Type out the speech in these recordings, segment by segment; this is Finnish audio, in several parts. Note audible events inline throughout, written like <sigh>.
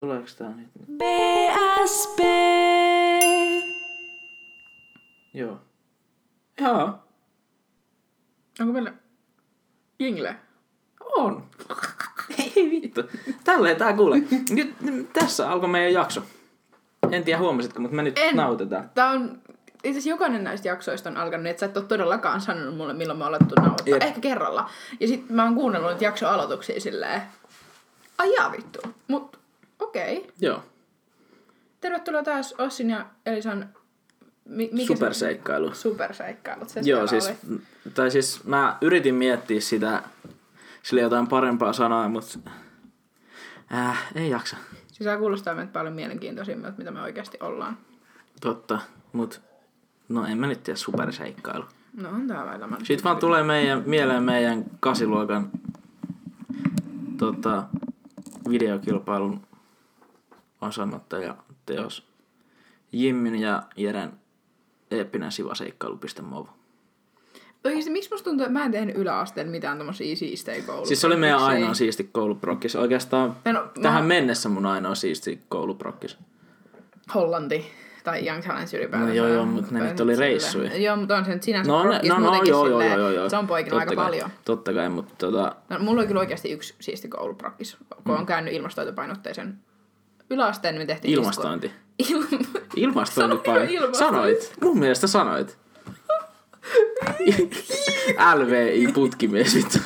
Tuleeko tää nyt? BSB. Joo. Joo. Onko meillä jingle? On. Ei vittu. Tälleen tää kuule. Nyt, tässä alkoi meidän jakso. En tiedä huomasitko, mutta me nyt En. nautetaan. Tää on... Itse asiassa jokainen näistä jaksoista on alkanut, että sä et ole todellakaan sanonut mulle, milloin me alettu nauhoittaa. Jep. Ehkä kerralla. Ja sit mä oon kuunnellut nyt jakson aloituksia silleen... Ai jaa vittu. Mut okei. Okay. Joo. Tervetuloa taas Ossin ja Elisan... Mi- mikä se- Superseikkailu. Superseikkailut. Se Joo, siis, oli. tai siis mä yritin miettiä sitä, sille jotain parempaa sanaa, mutta äh, ei jaksa. Siis saa kuulostaa meitä paljon mielenkiintoisimmilta, mitä me oikeasti ollaan. Totta, mut no en mä nyt tiedä superseikkailu. No on tää vähän Sitten vaan tulee meidän, mieleen meidän kasiluokan tota, videokilpailun osanottaja teos. Jimmin ja Jeren eeppinen sivaseikkailu.mov. Oikeesti, miksi musta tuntuu, että mä en tehnyt yläasteen mitään tommosia siistejä kouluja? Siis se oli meidän ainoa siisti kouluprokkis. Oikeastaan oo- tähän mä- mennessä mun ainoa siisti kouluprokkis. Hollanti tai Young Challenge ylipäätään. No joo, joo, mut ne nyt oli reissuja. Joo, mutta on se nyt sinänsä No, ne, no, no joo, joo, silleen, joo, joo. Se on Totta aika kai, paljon. Totta kai, mutta tota, No, mulla oli kyllä oikeasti yksi siisti kouluprokkis. Kun Mm. on käynyt ilmastointipainotteisen yläasteen, me tehtiin ilmastointi. Jo paino. ilmastointi. Sanoit. Mun mielestä sanoit. <laughs> LVI putkimies vittu.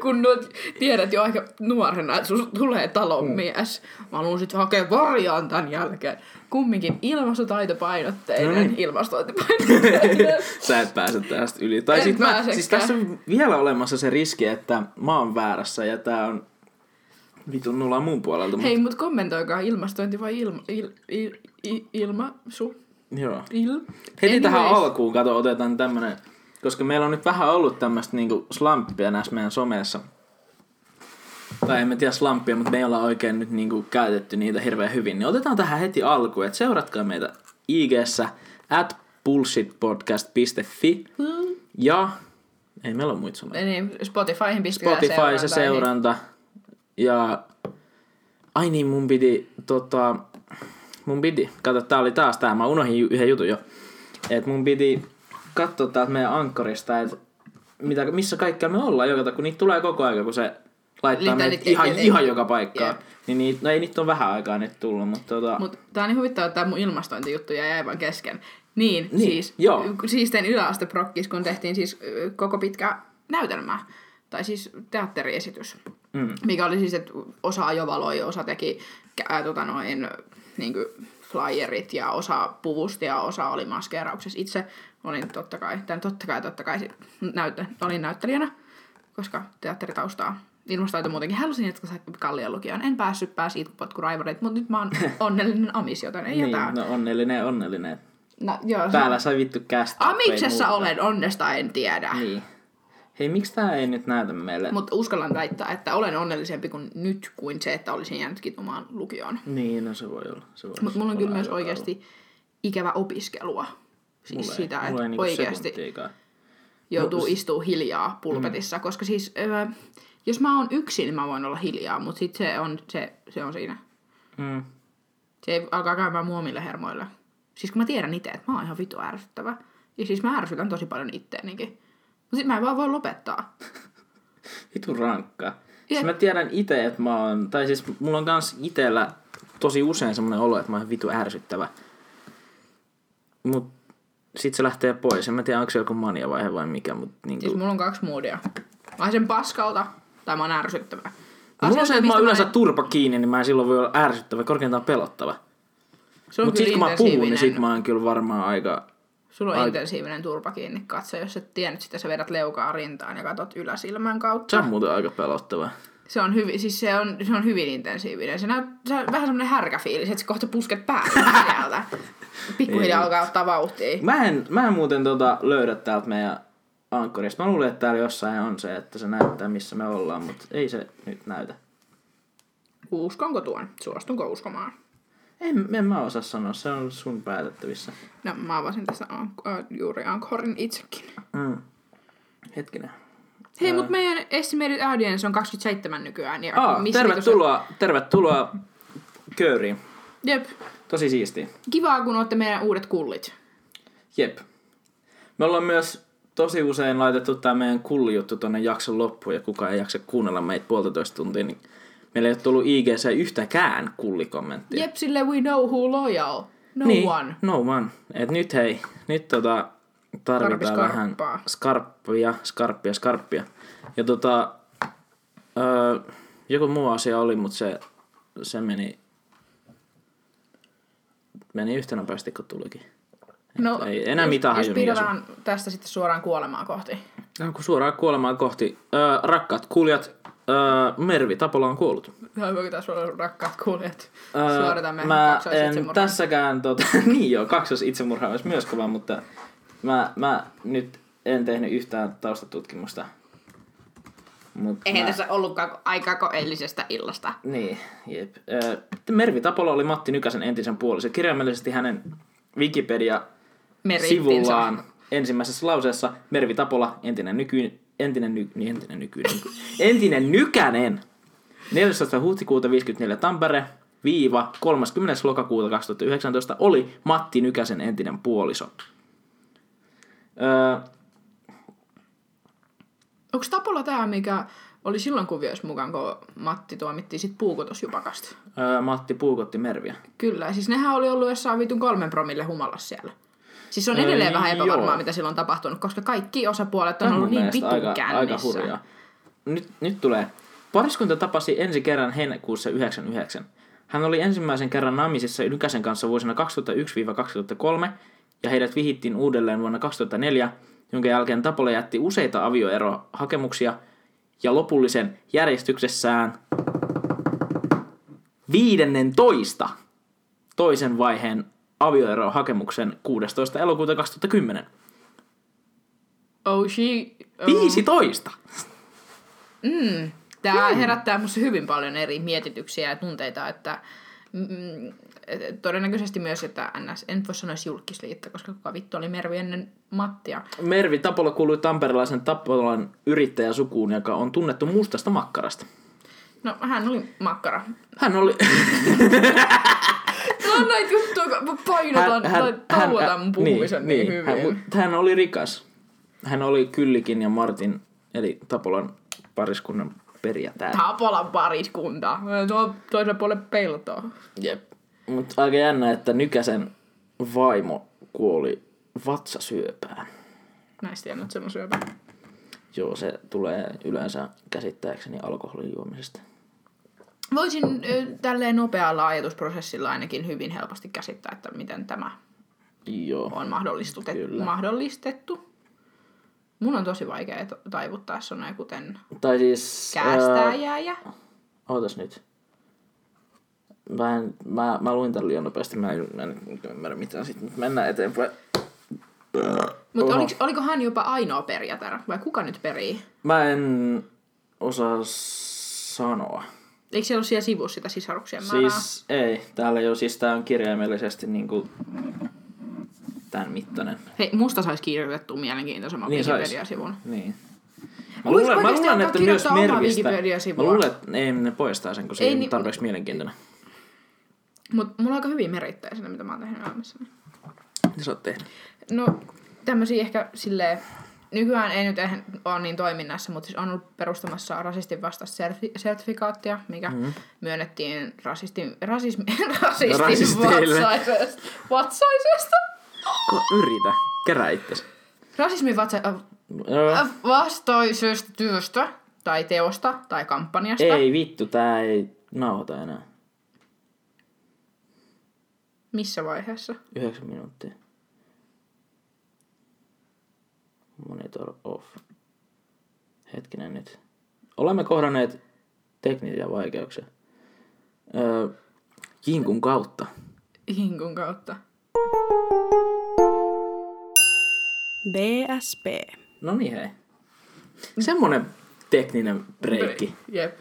kun nuot, tiedät jo aika nuorena, että susta tulee talonmies. Mä haluan sit hakea varjaan tämän jälkeen. Kumminkin ilmastotaitopainotteinen, No niin. ilmastointipainotteinen. <laughs> Sä et pääse tästä yli. Tai En sit mä, siis tässä on vielä olemassa se riski, että mä oon väärässä ja tää on vitun nulla mun puolelta. Hei, mut kommentoikaa ilmastointi vai ilma, il, il, il, ilmaisu? joo. Il. Heti tähän Anyways. alkuun, kato, otetaan tämmönen, koska meillä on nyt vähän ollut tämmöistä niinku slamppia näissä meidän somessa. Tai en mä tiedä slamppia, mutta me ei olla oikein nyt niinku käytetty niitä hirveän hyvin. Niin otetaan tähän heti alkuun, että seuratkaa meitä IG-ssä at bullshitpodcast.fi ja ei meillä ole muita someja. Niin, Spotifyhin pistäkää Spotify se seurantaa, niin- seuranta. Ja ai niin, mun piti tota, mun piti, kato tää oli taas tää, mä unohdin yhden jutun jo. Et mun piti katsoa täältä meidän ankkorista, että mitä, missä kaikkea me ollaan joka, kun niitä tulee koko aika, kun se laittaa Liittää meitä niitä- ihan, et- et- ihan joka paikkaan. Niin niitä, no ei niitä on vähän aikaa nyt tullut, mutta tota, Mut tää on niin huvittavaa, että tää mun ilmastointijuttu jäi aivan kesken. Niin, Niin, siis, joo. siis tein yläasteprokkis, kun tehtiin siis koko pitkä näytelmä. Tai siis teatteriesitys. Mm. Mikä oli siis, että osa ajovaloi, osa teki ää, tota noin, niin flyerit ja osa puvusti ja osa oli maskeerauksessa. Itse olin totta kai, tämän totta kai, totta kai sit näyttä, olin näyttelijänä, koska teatteritaustaa ilmastoita muutenkin halusin, että sai Kallion lukioon. En päässyt pääsi itkupotkuraivariin, mutta nyt mä oon <laughs> onnellinen amis, joten ei niin, jotain. no onnellinen, onnellinen. No, joo, Täällä sai vittu kästä. Amiksessa olen, onnesta en tiedä. Niin. Hei, miksi tää ei nyt näytä meille? Mutta uskallan väittää, että olen onnellisempi kuin nyt kuin se, että olisin jäänyt kitumaan lukioon. Niin, no se voi olla. Se voi Mutta mulla on kyllä myös oikeasti ikävä opiskelua. Siis Mulla sitä, että niinku oikeasti joutuu No, istuu hiljaa pulpetissa. Mm. Koska siis, ö, jos mä oon yksin, niin mä voin olla hiljaa, mutta sit se on, se, se on siinä. Mm. Se ei alkaa käymään muomille hermoille. Siis kun mä tiedän itse, että mä oon ihan vitu ärsyttävä. Ja siis mä ärsytän tosi paljon itteenikin. Mutta sit mä en vaan voi lopettaa. <laughs> Vitu rankkaa. Jep. Siis mä tiedän itse, että mä oon, tai siis mulla on kans itellä tosi usein semmonen olo, että mä oon vitu ärsyttävä. Mut sit se lähtee pois. En mä tiedä, onko se joku maniavaihe vai mikä, mut niinku... Siis mulla on kaksi moodia. Mä sen paskalta, tai mä oon ärsyttävä. No mulla on se, että mä oon yleensä en- turpa kiinni, niin mä en silloin voi olla ärsyttävä, korkeintaan pelottava. Se on Mut kyllä sit kun mä puhun, niin sit mä oon kyllä varmaan aika... Sulla on Ai- intensiivinen turpa kiinni katse, jos et tiennyt sitä, sä vedät leukaa rintaan ja katot yläsilmän kautta. Se on muuten aika pelottava. Se on, hyvin, siis se on, se on hyvin intensiivinen. Se, näyt, se on vähän semmoinen härkäfiilis, että sä kohta pusket päälle <laughs> sieltä. Pikkuhiljaa Ei. alkaa ottaa vauhtia. Mä en, mä en muuten tota löydä täältä meidän ankkorista. Mä luulen, että täällä jossain on se, että se näyttää missä me ollaan, mutta ei se nyt näytä. Uskonko tuon? Suostunko uskomaan? En, en mä osaa sanoa, se on sun päätettävissä. No mä avasin tässä Ank- äh, juuri Ankhorin itsekin. Mm. Hetkinen. Hei, mutta meidän estimated audience on 27 nykyään. Ja Aa, tervetuloa, tervetuloa kööriin. Jep. Tosi siistiä. Kivaa, kun olette meidän uudet kullit. Jep. Me ollaan myös tosi usein laitettu tämä meidän kullijuttu tonne jakson loppuun ja kukaan ei jaksa kuunnella meitä puolitoista tuntia, niin meillä ei ole tullut IGC yhtäkään kullikommenttia. Jep, sille we know who loyal. No niin, one. No one. Et nyt hei, nyt tota, tarvitaan Tarvi vähän skarppia, skarppia, skarppia. Ja tota, öö, joku muu asia oli, mutta se, se meni, meni yhtä nopeasti kuin tulikin. No, ei enää jos, mitään Jos piirretään tästä sitten suoraan kuolemaa kohti. No, kun suoraan kuolemaan kohti. Öö, rakkaat kuulijat, öö, Mervi Tapola on kuollut. Voiko tässä olla rakkaat kuulijat? Öö, mä en tässäkään, tota, <laughs> niin joo, kaksoisitsemurha olisi myös kova, mutta mä, mä nyt en tehnyt yhtään taustatutkimusta. Mut Eihän mä, tässä ollutkaan aikaa eilisestä illasta. Niin, jep. Öö, Mervi Tapola oli Matti Nykäsen entisen puoliso. Kirjaimellisesti hänen Wikipedia-sivullaan Merittinsä. ensimmäisessä lauseessa Mervi Tapola, entinen nyky, entinen, ny, niin entinen nykyinen, entinen Nykänen, 14. huhtikuuta 54 Tampere, viiva 30. lokakuuta 2019 oli Matti Nykäsen entinen puoliso. Öö, Onko Tapola tämä, mikä oli silloin kuvioissa mukaan, kun Matti tuomittiin sit puukotusjupakasta? öö, Matti puukotti Merviä. Kyllä, siis nehän oli ollut jossain vitun kolmen promille humalassa siellä. Siis on edelleen Öö, vähän epävarmaa, joo. mitä silloin on tapahtunut, koska kaikki osapuolet on Tämä ollut niin vitun aika, aika hurjaa. Nyt, nyt tulee. Pariskunta tapasi ensi kerran heinäkuussa 99. Hän oli ensimmäisen kerran naimisissa Nykäsen kanssa vuosina 2001-2003 ja heidät vihittiin uudelleen vuonna 2004, jonka jälkeen Tapola jätti useita avioerohakemuksia ja lopullisen järjestyksessään 15 toisen vaiheen avioerohakemuksen 16. elokuuta 2010. Oh, she... Oh. 15! Mm. Tämä herättää minussa hyvin paljon eri mietityksiä ja tunteita, että mm, todennäköisesti myös, että NS, en voi sanoa julkisliitto, koska kuka vittu oli Mervi ennen Mattia. Mervi Tapola kuului tamperelaisen Tapolan yrittäjäsukuun, joka on tunnettu mustasta makkarasta. No, hän oli makkara. Hän oli... <laughs> On näitä juttuja, kun mä painotan tai tauotan mun puhumisen niin, niin, hän, hyvin. mut hän oli rikas. Hän oli Kyllikin ja Martin, eli Tapolan pariskunnan perijätää. Tapolan pariskunta. Tuo toisen puolen peltoa. Jep. Mutta aika jännä, että Nykäsen vaimo kuoli vatsasyöpään. Näistä tiennyt sen syöpä. Joo, se tulee yleensä käsittääkseni alkoholin juomisesta. Voisin tälleen nopealla ajatusprosessilla ainakin hyvin helposti käsittää, että miten tämä Joo. on mahdollistettu. Mahdollistettu. Mun on tosi vaikea ta- taivuttaa sanoja, kuten Tai siis... käästää ää. Ootas nyt. Mä, en, mä, mä luin tän liian nopeasti, mä en, mä en ymmärrä mitään siitä, mutta mennään eteenpäin. Mutta oliko, oliko hän jopa ainoa perijätär? Vai kuka nyt perii? Mä en osaa sanoa. Eikö siellä ole siellä sivussa sitä sisaruksien määrää? Siis ei, täällä ei ole, siis tää on kirjaimellisesti niinku tän mittainen. Hei, musta saisi kirjoitettua mielenkiintoisemman Niin niin. Wikipedia-sivun. Niin. Mä luulen, mä luulen että myös Mervistä, mä luulen, että ei ne poistaa sen, kun se Ei ei, ni- ole tarpeeksi mielenkiintoinen. Mutta mulla on aika hyvin merittäjä siinä, mitä mä oon tehnyt elämässäni. Mitä sä oot tehnyt? No, tämmöisiä ehkä silleen, nykyään ei nyt eihän ole niin toiminnassa, mutta siis on ollut perustamassa rasistin vastaista serti- sertifikaattia, mikä mm-hmm. myönnettiin rasistin, rasismi, <laughs> rasistin vatsaisesta. Vatsaisesta? Ko, yritä, kerää itsesi. Rasismin vatsa, äh, vastaisesta työstä tai teosta tai kampanjasta. ei vittu, tää ei nauhoita enää. Missä vaiheessa? Yhdeksän minuuttia. Monitor off. Hetkinen nyt. Olemme kohdanneet teknisiä vaikeuksia. Öö, Jinkun kautta. Hinkun kautta. DSP. No niin hei. Semmonen tekninen breikki. Jep.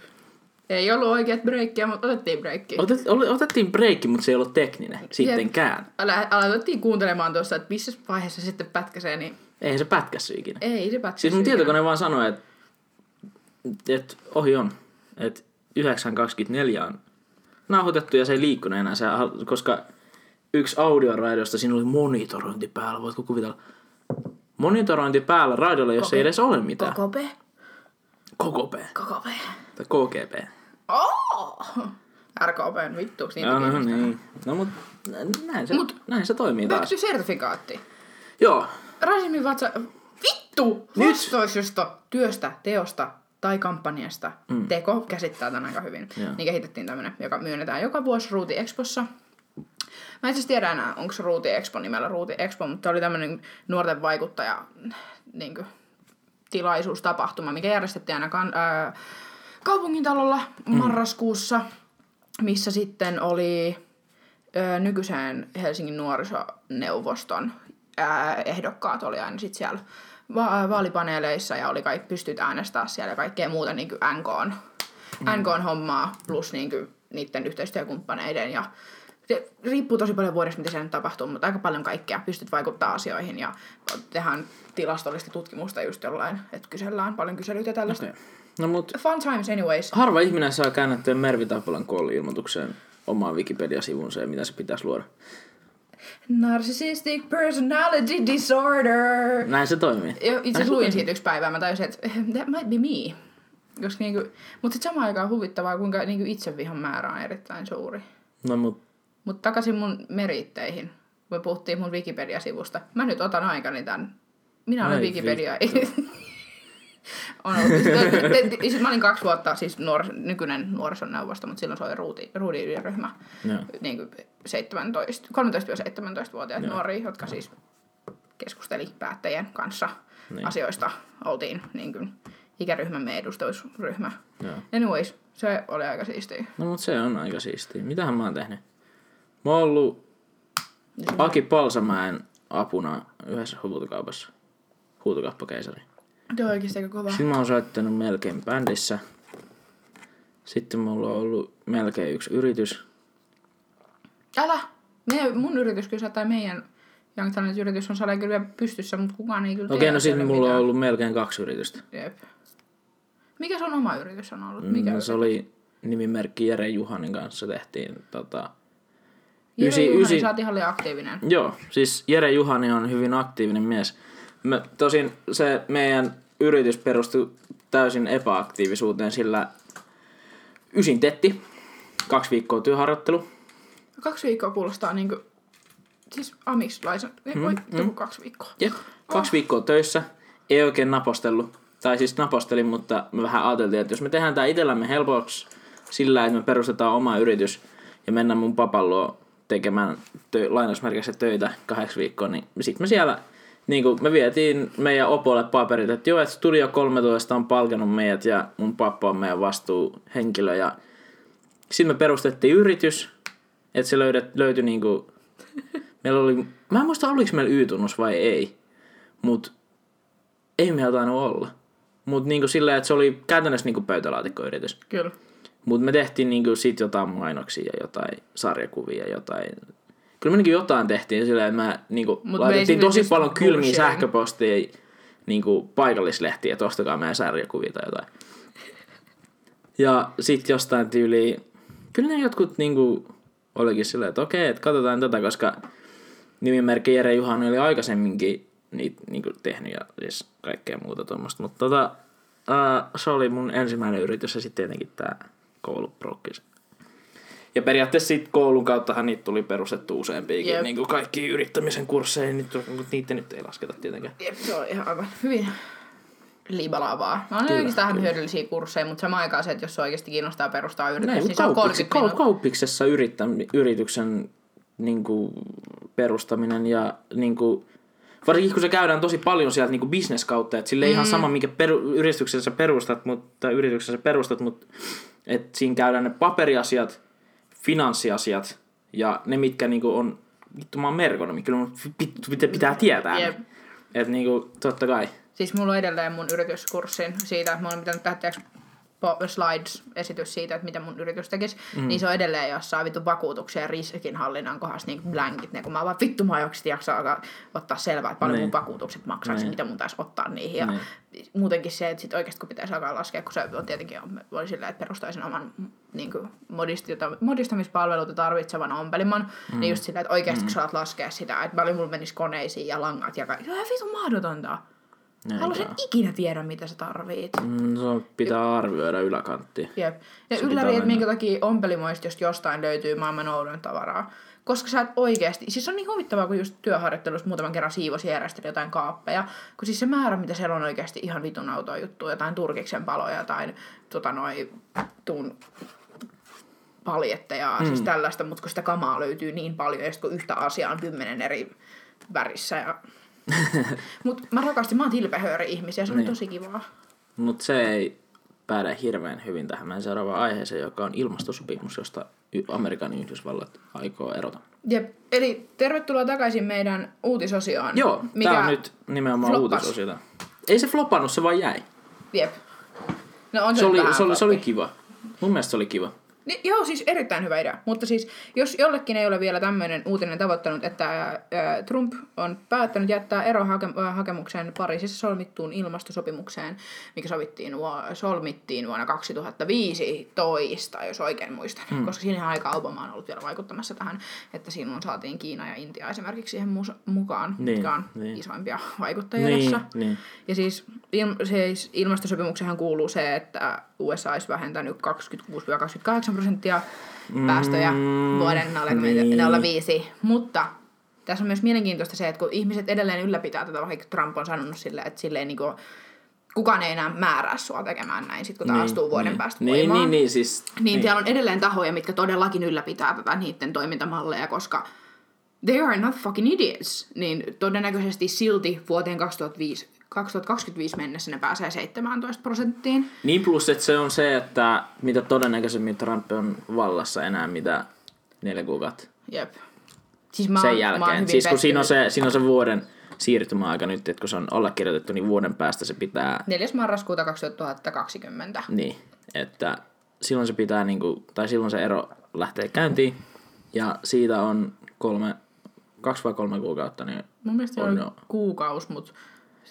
Ei ollut oikeat breikkiä, mutta otettiin breikki. Otet, otettiin breikki, mutta se ei ollut tekninen sittenkään. Aloitettiin kuuntelemaan tuossa, että missä vaiheessa sitten pätkäsee, niin Eihän se pätkässy ikinä. ei se pätkäse. Siis mun tietokone vaan sanoi, että, että ohi on. Että 9.24 on nauhoitettu ja se ei liikkunut enää, se, koska yksi audioraidiosta siinä oli monitorointi päällä, voitko kuvitella? Monitorointi päällä raidiolla, jos ei edes ole mitään. KKP Koko P. tai KGP. Oh! RKP, vittu, Ja, no, kiinnostaa. niin. no mut näin se, Mut- näin se toimii taas. Sertifikaatti. Joo, Rasismin vatsa... Vittu! Nyt. Vastaisesta työstä, teosta tai kampanjasta. Mm. Teko käsittää tämän aika hyvin. Joo. Niin kehitettiin tämmönen, joka myönnetään joka vuosi Ruuti Expossa. Mä en asiassa tiedä enää, onko se Ruuti Expo nimellä Ruuti Expo, mutta oli tämmönen nuorten vaikuttaja niin kuin, tilaisuus, tapahtuma, mikä järjestettiin aina kan, ää, kaupungintalolla marraskuussa, missä sitten oli ää, nykyiseen Helsingin nuorisoneuvoston ää, ehdokkaat oli aina sitten siellä va- vaalipaneeleissa ja oli kaikki pystyt äänestää siellä ja kaikkea muuta niin NK, NK hommaa plus niin kuin, niiden yhteistyökumppaneiden ja se riippuu tosi paljon vuodesta, mitä siellä tapahtuu, mutta aika paljon kaikkea pystyt vaikuttaa asioihin ja tehdään tilastollista tutkimusta just jollain, että kysellään paljon kyselyitä ja tällaista. okay. No mut Fun times anyways. harva ihminen saa käännettyä Mervi Tapolan kuoli-ilmoitukseen omaan Wikipedia-sivunsa ja mitä se pitäisi luoda. Narcissistic personality disorder. Näin se toimii. Jo, itse asiassa luin siitä yksi päivä, mä tajusin, että that might be me. Koska niinku, mutta sitten samaan aikaan huvittavaa, kuinka niinku itsevihan määrä on erittäin suuri. No mut Mutta takaisin mun meritteihin. Me puhuttiin mun Wikipedia-sivusta. Mä nyt otan aikani tän. Minä olen Ai Wikipedia. <laughs> on ollut. Sit Mä olin kaksi vuotta siis nuor, nykyinen nuorisoneuvosto, mutta silloin se oli Ruudi. Joo. Niin kuin 17, 13-17-vuotiaat nuoria, jotka siis keskusteli päättäjien kanssa Niin. niin. asioista. Oltiin niin kuin ikäryhmämme edustusryhmä. Joo. Anyways, se oli aika siistiä. No mut se on aika siistiä. Mitähän mä oon tehnyt? Mä oon ollut Aki Palsamäen apuna yhdessä huutokaupassa. Huutokauppakeisari. Tuo on oikeasti aika kova. Sitten mä oon soittanut melkein bändissä. Sitten mulla on ollut melkein yksi yritys. Älä! Me, mun yritys kyllä tai meidän Young Talent yritys on saada kyllä pystyssä, mutta kukaan ei kyllä Okei, tiedä no sitten mulla on mitään. ollut melkein kaksi yritystä. Jep. Mikä sun oma yritys on ollut? Mikä No, se oli nimimerkki Jere Juhanin kanssa tehtiin tota... Jere ysi- Juhani, ysi- sä oot ihan liian aktiivinen. Joo, siis Jere Juhani on hyvin aktiivinen mies. Me, tosin se meidän yritys perustui täysin epäaktiivisuuteen, sillä ysin tetti, kaksi viikkoa työharjoittelu. Kaksi viikkoa kuulostaa niinku... Siis amikslaisen. Mm, voi mm. kaksi viikkoa. Jep, kaksi viikkoa töissä, ei oikein napostellut. Tai siis napostelin, mutta me vähän ajateltiin, että jos me tehdään tämä itsellämme helpoksi sillä, että me perustetaan oma yritys ja mennään mun papan luo tekemään tö- lainausmerkissä töitä kahdeksi viikkoa, niin sitten me siellä niin kuin me vietiin meidän opolle paperit, että joo, että Studio 13 on palkannut meidät ja mun pappa on meidän vastuuhenkilö ja sitten me perustettiin yritys, että se löydet, löytyi niinku, meillä oli, mä en muista oliko meillä Y-tunnus vai ei, mut ei meillä tainnut olla. Mut niinku sillä, että se oli käytännössä niinku pöytälaatikkoyritys. Kyllä. Mut me tehtiin niinku sit jotain mainoksia ja jotain sarjakuvia ja jotain. Kyllä me niinku jotain tehtiin sillä, että mä niinku Mut laitettiin tosi paljon kylmiä sähköpostia niinku paikallislehtiä, että ostakaa meidän sarjakuvia tai jotain. Ja sit jostain tyyliin, kyllä ne jotkut niinku olikin silleen, että okei, että katsotaan tätä, koska nimimerkki Jere Juhani oli aikaisemminkin niitä niinku tehnyt ja siis kaikkea muuta tuommoista. Mutta tota, ää, se oli mun ensimmäinen yritys ja sitten tietenkin tää kouluprokkis. Ja periaatteessa sit koulun kauttahan niitä tuli perustettu useampiakin. Jep. Niin kuin kaikki yrittämisen kursseja, niin niitä nyt ei lasketa tietenkään. Jep, se on ihan aivan hyvin libalaavaa. Mä oon Kyllä, oikeastaan ihan hyödyllisiä kursseja, mutta samaan aikaan se, että jos se oikeasti kiinnostaa perustaa yritys, Näin, niin se on kauppiksi, 30 minuuttia. kauppiksessa yrittä, yrityksen niin kuin, perustaminen ja niin kuin, varsinkin kun se käydään tosi paljon sieltä niin business kautta, että sille mm. ihan sama, minkä peru, yrityksen sä perustat, mutta, yrityksen sä perustat, mutta että siinä käydään ne paperiasiat, finanssiasiat ja ne, mitkä niin kuin, on, vittu mä oon merkonomi, kyllä pitää, pitää tietää. Jep. Että niin kuin, totta kai. Siis mulla on edelleen mun yrityskurssin siitä, että mä olen pitänyt tehdä slides-esitys siitä, että mitä mun yritys tekisi, mm. niin se on edelleen jossain vittu vakuutuksen ja riskinhallinnan kohdassa niin blankit, ne, kun mä vaan vittu mä oikeasti jaksaa alkaa ottaa selvää, että paljon Niin. mun vakuutukset maksaisi, Niin. mitä mun taisi ottaa niihin. Ja Niin. muutenkin se, että sit oikeasti kun pitäisi alkaa laskea, kun se on tietenkin on, silleen, että perustaisin oman niin kuin modistita- modistamispalveluita tarvitsevan ompeliman, mm. niin just silleen, että oikeasti mm. kun sä alat laskea sitä, että paljon mulla menisi koneisiin ja langat ja kaikki, se on vitun mahdotonta. Näin Haluaisin ikinä tiedä, mitä sä tarvit. Mm, se pitää arvioida yläkanttia. Jep. Ja Se ylläri, että minkä takia ompelimoista jos jostain löytyy maailman oudoin tavaraa. Koska sä et oikeesti, siis on niin huvittavaa, kun just työharjoittelussa muutaman kerran siivosi järjesteli jotain kaappeja. Kun siis se määrä, mitä siellä on oikeasti ihan vitun autoa juttuja, jotain turkiksen paloja, jotain tota noi, tuun paljetteja, mm. siis tällaista, mutta kun sitä kamaa löytyy niin paljon, ja kun yhtä asiaa on kymmenen eri värissä. Ja... <laughs> Mutta mä rakastin, mä oon tilpehööri-ihmisiä, se on Niin. tosi kivaa. Mutta se ei päädä hirveän hyvin tähän meidän seuraavaan aiheeseen, joka on ilmastosopimus, josta Amerikan Yhdysvallat aikoo erota. Jep. Eli tervetuloa takaisin meidän uutisosioon. Joo, mikä tää on nyt nimenomaan floppas. uutisosiota. Ei se flopannut, se vaan jäi. Jep. No on se, Se oli, se, oli, se oli kiva. Mun mielestä se oli kiva. Niin, joo, siis erittäin hyvä idea. Mutta siis, jos jollekin ei ole vielä tämmöinen uutinen tavoittanut, että ää, Trump on päättänyt jättää erohakemuksen Pariisissa solmittuun ilmastosopimukseen, mikä sovittiin, solmittiin vuonna 2015, jos oikein muistan. Mm. Koska siinä aika Obama on ollut vielä vaikuttamassa tähän, että silloin saatiin Kiina ja Intia esimerkiksi siihen mukaan, Niin, mitkä on niin. isoimpia vaikuttajia Niin, tässä. niin. Ja siis, il- siis ilmastosopimuksenhan kuuluu se, että USA olisi vähentänyt 26-28 prosenttia päästöjä Mm, vuoden 40 niin. 05. Mutta tässä on myös mielenkiintoista se, että kun ihmiset edelleen ylläpitää tätä, vaikka Trump on sanonut silleen, että silleen niin kuin, kukaan ei enää määrää sua tekemään näin, sit kun tämä astuu vuoden niin. päästä niin, voimaan. niin, niin, siis... Niin, niin siellä on edelleen tahoja, mitkä todellakin ylläpitää tätä niiden toimintamalleja, koska they are not fucking idiots. Niin todennäköisesti silti vuoteen 2005, 2025 mennessä ne pääsee 17 prosenttiin. Niin plus, että se on se, että mitä todennäköisemmin Trump on vallassa enää mitä neljä kuukautta Jep. Siis mä, sen mä oon jälkeen. hyvin Siis kun siinä on, se, siinä on se vuoden siirtymäaika nyt, että kun se on allekirjoitettu, niin vuoden päästä se pitää 4. marraskuuta 2020. Niin, että silloin se pitää, niinku, tai silloin se ero lähtee käyntiin, ja siitä on kolme, kaksi vai kolme kuukautta, niin Mun mielestä On on joo. kuukausi, mutta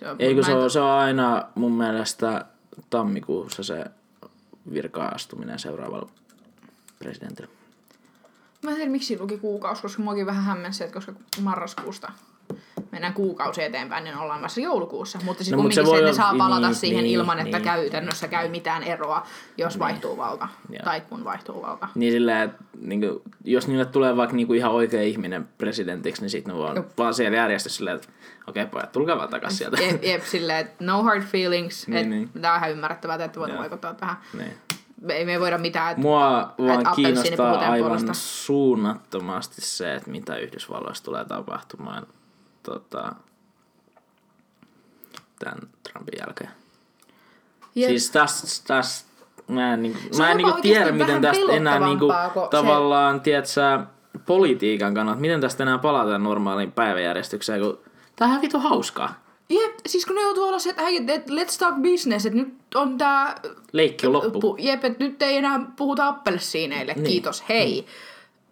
se on... ei kun mä se en- on, se on aina mun mielestä tammikuussa se virka-astuminen seuraavalla presidentillä. Mä en tiedä, miksi luki kuukausi, koska muakin vähän hämmensi, että koska marraskuusta mennään kuukausi eteenpäin, niin ollaan vasta joulukuussa. Mutta siis No, no, mut se kumminkin se, voi olla- saa palata niin, siihen niin, ilman, että niin. käytännössä käy mitään eroa, jos vaihtuu valta. Joo. Tai kun vaihtuu valta. Niin silleen, että niinku, jos niille tulee vaikka niinku ihan oikea ihminen presidentiksi, niin sitten ne vaan, vaan siellä järjestys silleen, että okei okay, pojat, tulkaa vaan takaisin sieltä. Jep, jep silleen, että no hard feelings. Niin, Niin, niin. niin. Tämä on ihan ymmärrettävää, että Joo. vaikuttaa tähän. niin. Me ei me voida mitään. Että Mua vaan appelsiini kiinnostaa aivan puolesta. suunnattomasti se, että mitä Yhdysvalloissa tulee tapahtumaan tota, tämän Trumpin jälkeen. Jep. Siis tästä, tästä mä en, niinku, Se mä en niinku jopa tiedä, miten tästä enää niinku, pelottavampaa, kun se- tavallaan, tiedätkö, politiikan kannalta, miten tästä enää palataan normaaliin päiväjärjestykseen, kun tämähän on vitu hauskaa. Jep, siis kun ne joutuu olla se, että hei, et let's talk business, että nyt on tää... Leikki on loppu. Pu- jep, että nyt ei enää puhuta appelsiineille, Niin. niin. kiitos, hei.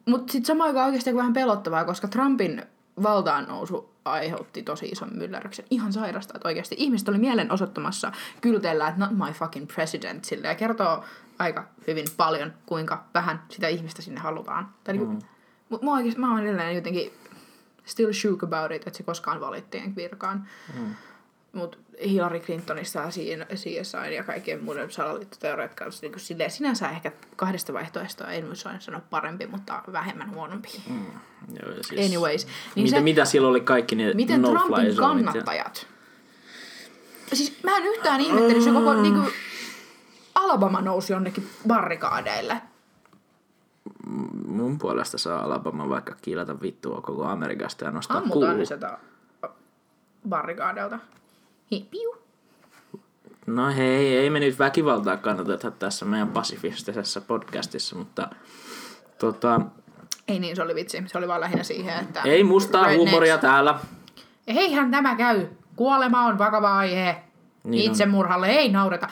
Mutta sitten samaan aikaan oikeasti vähän pelottavaa, koska Trumpin valtaan nousu aiheutti tosi ison myllerryksen. Ihan sairasta, että oikeasti ihmiset oli mielenosoittamassa kylteellä, että not my fucking president, sille ja kertoo aika hyvin paljon, kuinka vähän sitä ihmistä sinne halutaan. Tai niinku, Mm. mut mua oikeasti, mä oon edelleen jotenkin still shook about it, että se koskaan valittiin virkaan. Mm. Mutta Hillary Clintonista ja CSI ja kaikkien muiden salaliittoteoriat kanssa niin silleen, sinänsä ehkä kahdesta vaihtoehtoa ei nyt sanoa parempi, mutta vähemmän huonompi. Mm. Joo, ja siis, Anyways. Niin Niin mitä, se, mitä siellä oli kaikki ne miten no Trumpin zoneit ja- kannattajat, siis mä en yhtään ihmettely, se koko niinku, Alabama nousi jonnekin barrikaadeille. Mun puolesta saa Alabama vaikka kiilata vittua koko Amerikasta ja nostaa Ammutaan ne sieltä barrikaadelta. Hi, piu. No hei, ei me nyt väkivaltaa kannateta tässä meidän pasifistisessa podcastissa, mutta tota, Ei niin, se oli vitsi. Se oli vaan lähinnä siihen, että... ei mustaa Rednecks- huumoria täällä. Eihän tämä käy. Kuolema on vakava aihe. Niin Niin on. Itsemurhalle ei naureta.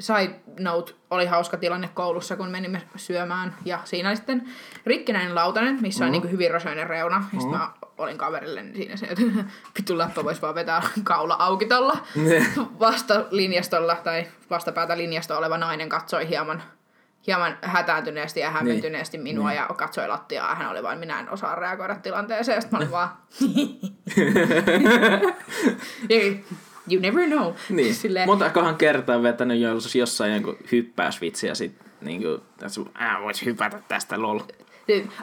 Side note, oli hauska tilanne koulussa, kun menimme syömään. Ja siinä oli sitten rikkinäinen lautanen, missä on niin hyvin rosoinen reuna. Ja sitten mä olin kaverille niin siinä se, että <laughs> vittu läppä voisi vaan vetää kaula auki tolla. <laughs> Vasta linjastolla tai vastapäätä linjasto oleva nainen katsoi hieman, hieman hätääntyneesti ja hämmentyneesti minua ja katsoi lattiaa. Hän oli vain, minä en osaa reagoida tilanteeseen. Ja sitten mä olin <laughs> vaan... you never know. Niin. <laughs> Silleen, Montakohan kertaa vetänyt jos- jossain jonkun hyppäysvitsi ja sit niinku, tässä, ää, voit hypätä tästä lol.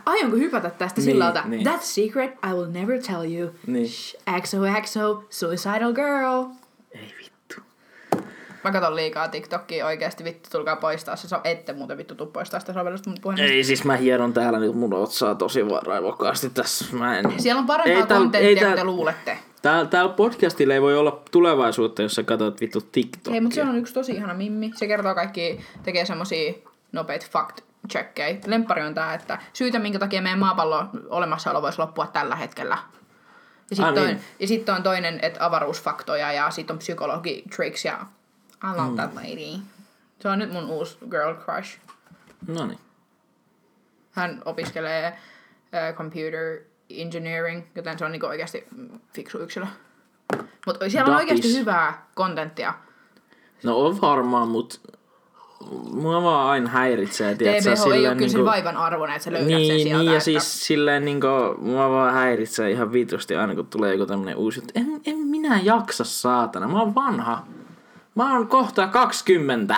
Aionko hypätä tästä Niin, sillä niin. That's secret, I will never tell you. Niin. Shh, XOXO, suicidal girl. Ei vittu. Mä katon liikaa TikTokia oikeasti, vittu tulkaa poistaa se, so- ette muuten vittu tuu poistaa sitä sovellusta mun puhelimesta. Ei siis mä hieron täällä nyt mun otsaa tosi raivokkaasti tässä. Mä en... Siellä on parempaa Ei kontenttia ei kuin tääl- te luulette. Täällä, täällä podcastilla ei voi olla tulevaisuutta, jos sä katsot vittu TikTokia. Hei, mutta se on yksi tosi ihana mimmi. Se kertoo kaikki, tekee semmosia nopeita fact checkejä. Lemppari on tää, että syytä minkä takia meidän maapallon olemassaolo voisi loppua tällä hetkellä. Ja sitten on, niin. ja sit on toinen, että avaruusfaktoja ja sitten on psykologi tricks ja I love that lady. Se on nyt mun uusi girl crush. No niin. Hän opiskelee uh, computer engineering, joten se on niinku oikeasti fiksu yksilö. Mutta siellä on oikeasti is- hyvää kontenttia. No on varmaan, mut mua vaan aina häiritsee, tiedätkö, TBH ei ole kyllä sen niinku- vaivan arvoinen, että sä löydät sen Niin, sieltä. niin ja että... siis silleen niinku, mua vaan häiritsee ihan vitusti aina kun tulee joku tämmönen uusi juttu. En, en minä jaksa saatana, mä oon vanha. Mä oon kohta 20.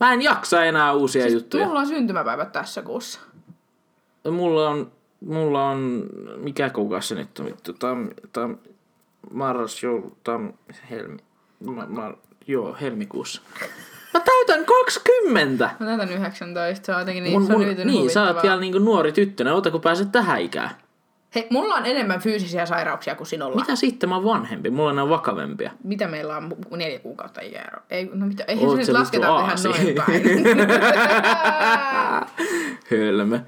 Mä en jaksa enää uusia siis juttuja. Mulla on syntymäpäivät tässä kuussa. Mulla on, mulla on, mikä kuukausi se nyt on vittu, tam, tam, marras, joulu, tam, helmi, ma, ma, joo, helmikuussa. Mä täytän 20! Mä täytän 19, se on jotenkin niin, Mun, se on mun, niin, sä oot huvittavaa. vielä niinku nuori tyttönen, ota kun pääset tähän ikään. Hei, mulla on enemmän fyysisiä sairauksia kuin sinulla. Mitä sitten mä oon vanhempi? Mulla on vakavempia. Mitä meillä on neljä kuukautta ikäero? Ei, no mitä, ei Oot se nyt lasketa aasi? noin päin. <laughs> <laughs> Hölmö.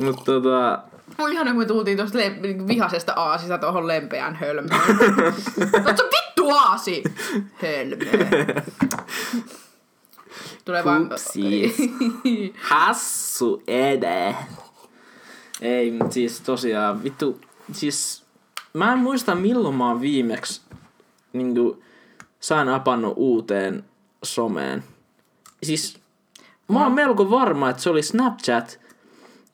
Mutta tota, Mun ihana, kun me tultiin tuosta le- vihasesta aasista tuohon lempeään hölmöön. <laughs> Sä vittu aasi? Hölmö. Tulee vaan... <laughs> Hassu ede. Ei, mut siis tosiaan, vittu, siis mä en muista milloin mä oon viimeksi niinku, sain apannut uuteen someen. Siis mä oon melko varma, että se oli Snapchat.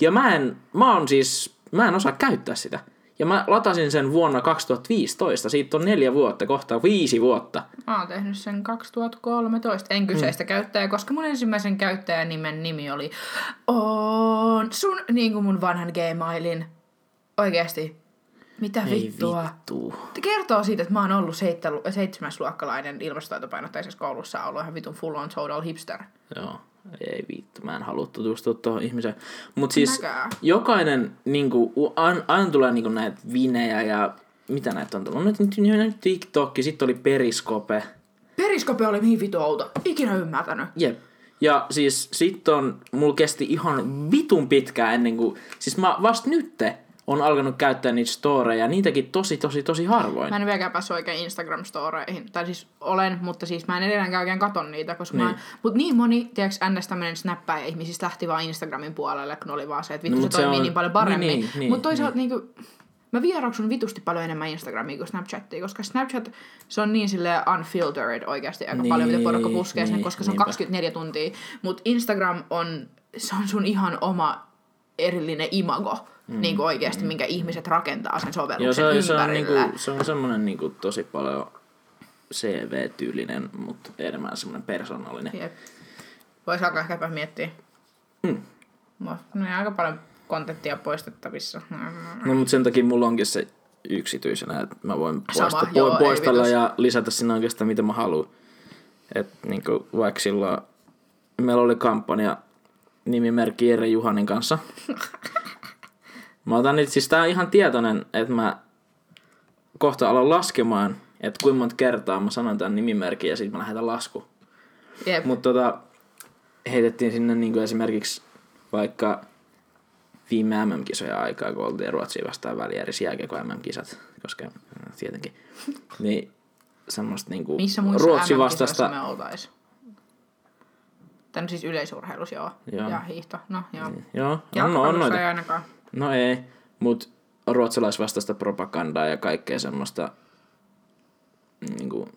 Ja mä en, mä oon siis, mä en osaa käyttää sitä. Ja mä latasin sen vuonna 2015, siitä on neljä vuotta, kohta viisi vuotta. Mä oon tehnyt sen 2013. En kyseistä mm. käyttäjää, koska mun ensimmäisen käyttäjän nimen nimi oli On sun, niin kuin mun vanhan Gmailin. Oikeesti. Mitä Ei vittua? vittu. Kertoo siitä, että mä oon ollut seitsemäsluokkalainen ilmastotaitopainotteisessa koulussa, ollut ihan vitun full on total hipster. Joo, ei vittu, mä en halua tutustua tuohon ihmiseen. Mutta siis Mäkään. jokainen, niinku, aina, aina tulee niinku näitä vinejä ja mitä näitä on tullut? Nyt, nyt, nyt TikTok, sitten oli Periskope. Periskope oli niin vitu outo. Ikinä ymmärtänyt. Jep. Ja siis sit on, mulla kesti ihan vitun pitkään ennen kuin, siis mä vasta nytte on alkanut käyttää niitä storeja, niitäkin tosi, tosi, tosi harvoin. Mä en vieläkään päässyt oikein Instagram-storeihin. Tai siis olen, mutta siis mä en edelleenkään oikein katon niitä, koska niin. mä... Niin. Mut niin moni, tiedäks, ns. tämmönen snappäjä ihmisistä lähti vaan Instagramin puolelle, kun oli vaan se, että vittu No, se se toimii on- niin paljon paremmin. niin, Niin, niin, mutta toisaalta niin. niinku... Mä vieroksun vitusti paljon enemmän Instagramia kuin Snapchatia, koska Snapchat, se on niin sille unfiltered oikeasti aika niin, paljon, mitä Niin, porukka puskee niin, koska se on niinpä. 24 tuntia. Mutta Instagram on, se on sun ihan oma erillinen imago, mm, niin kuin oikeasti, minkä ihmiset rakentaa sen sovelluksen Joo, se on, se on, ympärillä. niinku, se on semmonen niinku tosi paljon CV-tyylinen, mutta enemmän semmonen persoonallinen. Jep. Voisi alkaa ehkäpä miettiä. Mm. No, no aika paljon kontenttia poistettavissa. No mutta sen takia mulla onkin se yksityisenä, että mä voin Sama, poista, joo, poistella ja lisätä sinne oikeastaan mitä mä haluan. Et niinku vaikka silloin meillä oli kampanja nimimerkki Jere Juhanin kanssa. <laughs> Mä otan nyt, siis tää on ihan tietoinen, että mä kohta alan laskemaan, että kuinka monta kertaa mä sanon tämän nimimerkin ja sitten mä lähetän lasku. Jep. Mutta tota, heitettiin sinne niinku esimerkiksi vaikka viime MM-kisojen aikaa, kun oltiin Ruotsia vastaan välierissä jääkiekko MM-kisat, koska äh, tietenkin, <laughs> niin semmoista niinku Missä muissa Ruotsi vastasta, me oltais? Tän siis yleisurheilus, joo. Joo. Ja hiihto, no joo. Joo, on, on Jalkapallossa noita. ei ainakaan. No ei, mutta ruotsalaisvastaista propagandaa ja kaikkea semmoista niin kuin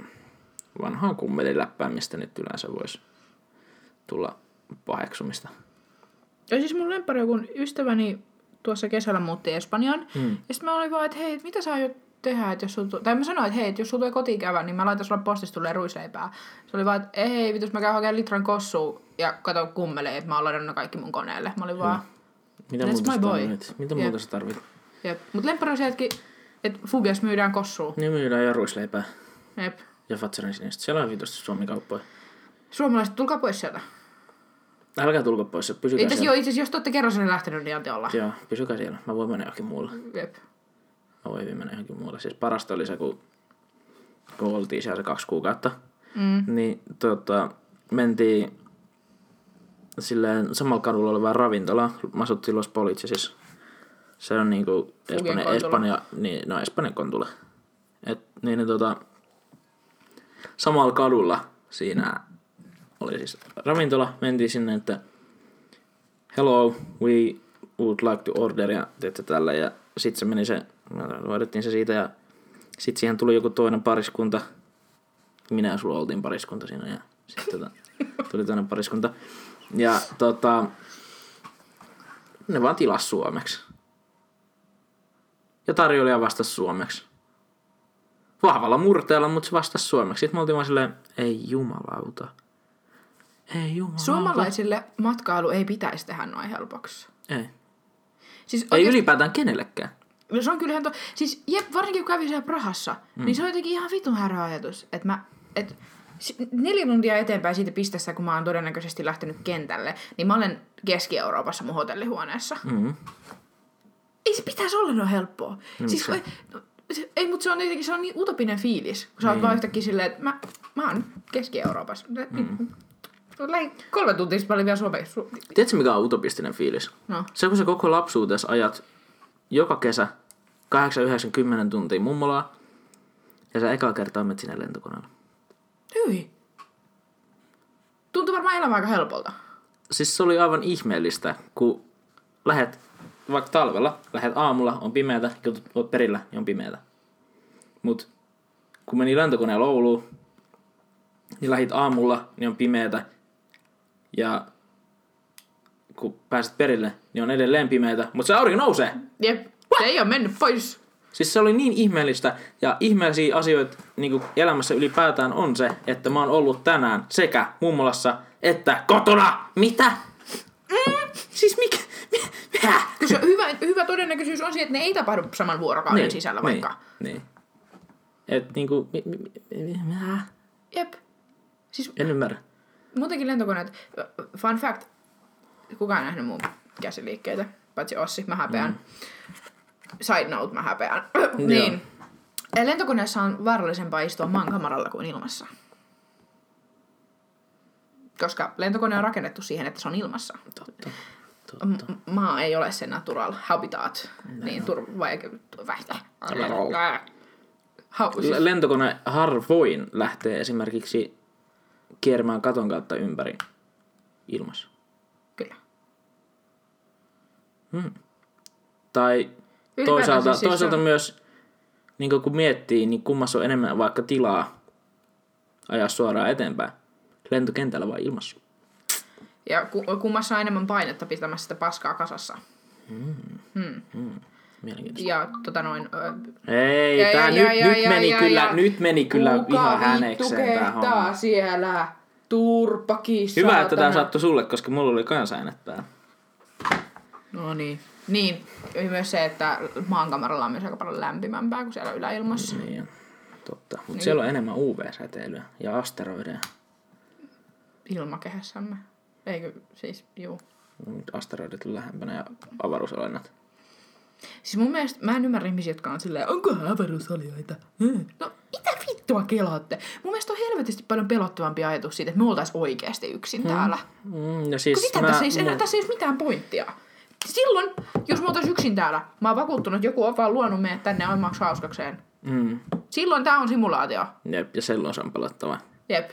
vanhaa kummeliläppää, mistä nyt yleensä voisi tulla paheksumista. Ja siis mun lemppari joku ystäväni tuossa kesällä muutti Espanjaan. Mm. Ja sitten mä olin vaan, että hei, mitä sä aiot tehdä, että jos sul tu- Tai mä sanoin, että hei, että jos sulla tulee kotiin käydä, niin mä laitan sulle postista tulee ruisleipää. Se oli vaan, että ei, vitus mä käyn hakemaan litran kossua ja kato kummelee, että mä oon ladannut kaikki mun koneelle. Mä olin vaan, Mitä That's muuta my boy. tarvit? Mitä Jep. muuta sä tarvit? jep. Mut lemppari on se, että, Fubias myydään kossua. Niin myydään ja ruisleipää Jep. ja Fatsarin sinistä. Siellä on vitusti Suomi-kauppoja. Suomalaiset, tulkaa pois sieltä. Älkää tulko pois, pysykää Itse siellä. joo, itse jos te olette kerran lähtenyt, niin antaa olla. Joo, pysykää siellä. Mä voin mennä johonkin muulle. Jep. Mä voin hyvin mennä johonkin muulle. Siis parasta oli se, kun, kun oltiin siellä se kaksi kuukautta. Mm. Niin tota, mentiin silleen samalla kadulla olevaan ravintolaan. Mä asuttiin Los Policesis. Se on niinku Espanja. Espanja, niin, no Espanjan kontulla. Et, niin, niin tota, samalla kadulla siinä oli siis ravintola. Mentiin sinne, että hello, we would like to order ja teette tällä. Ja sitten se meni se, hoidettiin se siitä ja sitten siihen tuli joku toinen pariskunta. Minä ja sulla oltiin pariskunta siinä ja sitten tota, tuli toinen pariskunta. Ja tota, ne vaan tilas suomeksi. Ja tarjoilija vastasi suomeksi. Vahvalla murteella, mutta se vastasi suomeksi. Sitten me oltiin vaan silleen, ei jumalauta. Ei jumalauta. Suomalaisille matkailu ei pitäisi tehdä noin helpoksi. Ei. Siis Ei oikeesti- ylipäätään kenellekään. No se on kyllä ihan to... Siis jep, varsinkin kun kävin siellä Prahassa, mm. niin se on jotenkin ihan vitun härä ajatus, että mä... Et, neljä tuntia eteenpäin siitä pisteestä, kun mä oon todennäköisesti lähtenyt kentälle, niin mä olen Keski-Euroopassa mun hotellihuoneessa. Mm. Ei se pitäisi olla noin helppoa. No siis, miksi? no, se- ei, mutta se on jotenkin se on niin utopinen fiilis, kun sä oot vaan yhtäkkiä silleen, että mä, mä oon Keski-Euroopassa. Mm. Kolme tuntia sitten olin vielä Suomessa. Su- Tiedätkö mikä on utopistinen fiilis? No. Se kun sä koko lapsuutesi ajat joka kesä 8-90 tuntia mummolaa ja sä ekaa kertaa menet sinne lentokoneella. Hyi. Tuntuu varmaan elämä aika helpolta. Siis se oli aivan ihmeellistä, kun lähet vaikka talvella, lähet aamulla, on pimeätä, kun oot perillä, niin on pimeätä. Mut kun meni lentokoneella Ouluun, niin lähit aamulla, niin on pimeätä. Ja kun pääset perille, niin on edelleen pimeätä, mutta se aurinko nousee. Jep, se ei ole mennyt pois. Siis se oli niin ihmeellistä ja ihmeellisiä asioita niin elämässä ylipäätään on se, että mä oon ollut tänään sekä mummolassa että kotona. Mitä? Mm, siis mikä? Mi- Mitä? Se hyvä, hyvä todennäköisyys on se, että ne ei tapahdu saman vuorokauden niin, sisällä vaikka. Niin, niin. Et niinku, mi, mi, mi, mi? Jep. Siis En ymmärrä. muutenkin lentokoneet, fun fact, kukaan ei nähnyt mun käsiliikkeitä, paitsi Ossi, mä häpeän. Mm. Side note, mä häpeän. <coughs> niin. Lentokoneessa on vaarallisempaa istua maankamaralla kuin ilmassa. Koska lentokone on rakennettu siihen, että se on ilmassa. Totta. M- maa ei ole se natural habitat. Niin tur- L- Lentokone harvoin lähtee esimerkiksi kiermään katon kautta ympäri ilmassa. kyllä. Tai Ylipäätään toisaalta, siis toisaalta on- myös, niin kun miettii, niin kummassa on enemmän vaikka tilaa ajaa suoraan eteenpäin. Lentokentällä vai ilmassa? Ja ku- kummassa on enemmän painetta pitämässä sitä paskaa kasassa. Mielenkiintoista. Ja tota noin... Ö, Ei, Ja, tää ja, nyt, ja, nyt, ja, meni ja, kyllä, ja. nyt meni kyllä kuka ihan hänekseen tää homma. siellä? Turpaki, Hyvä, että saatana. sattui sulle, koska mulla oli päällä. No niin. Niin, ja myös se, että maankamaralla on myös aika paljon lämpimämpää kuin siellä yläilmassa. Niin, totta. Mutta Niin. siellä on enemmän UV-säteilyä ja asteroideja. Ilmakehässämme. Eikö siis, juu. Asteroidit on lähempänä ja avaruusolennot. Siis mun mielestä, mä en ymmärrä ihmisiä, jotka on silleen, onko avaruusolioita? Hmm. No, mitä vittua kelaatte? Mun mielestä on helvetisti paljon pelottavampi ajatus siitä, että me oltais oikeasti yksin hmm. täällä. Mm, ja siis Kun mä, tässä, ei, mun- tässä ei ole mitään pointtia. Silloin, jos me oltais yksin täällä, mä oon vakuuttunut, että joku on vaan luonut meidät tänne omaksi hauskakseen. Mm, Silloin tää on simulaatio. jep, ja silloin se on pelottava. Jep.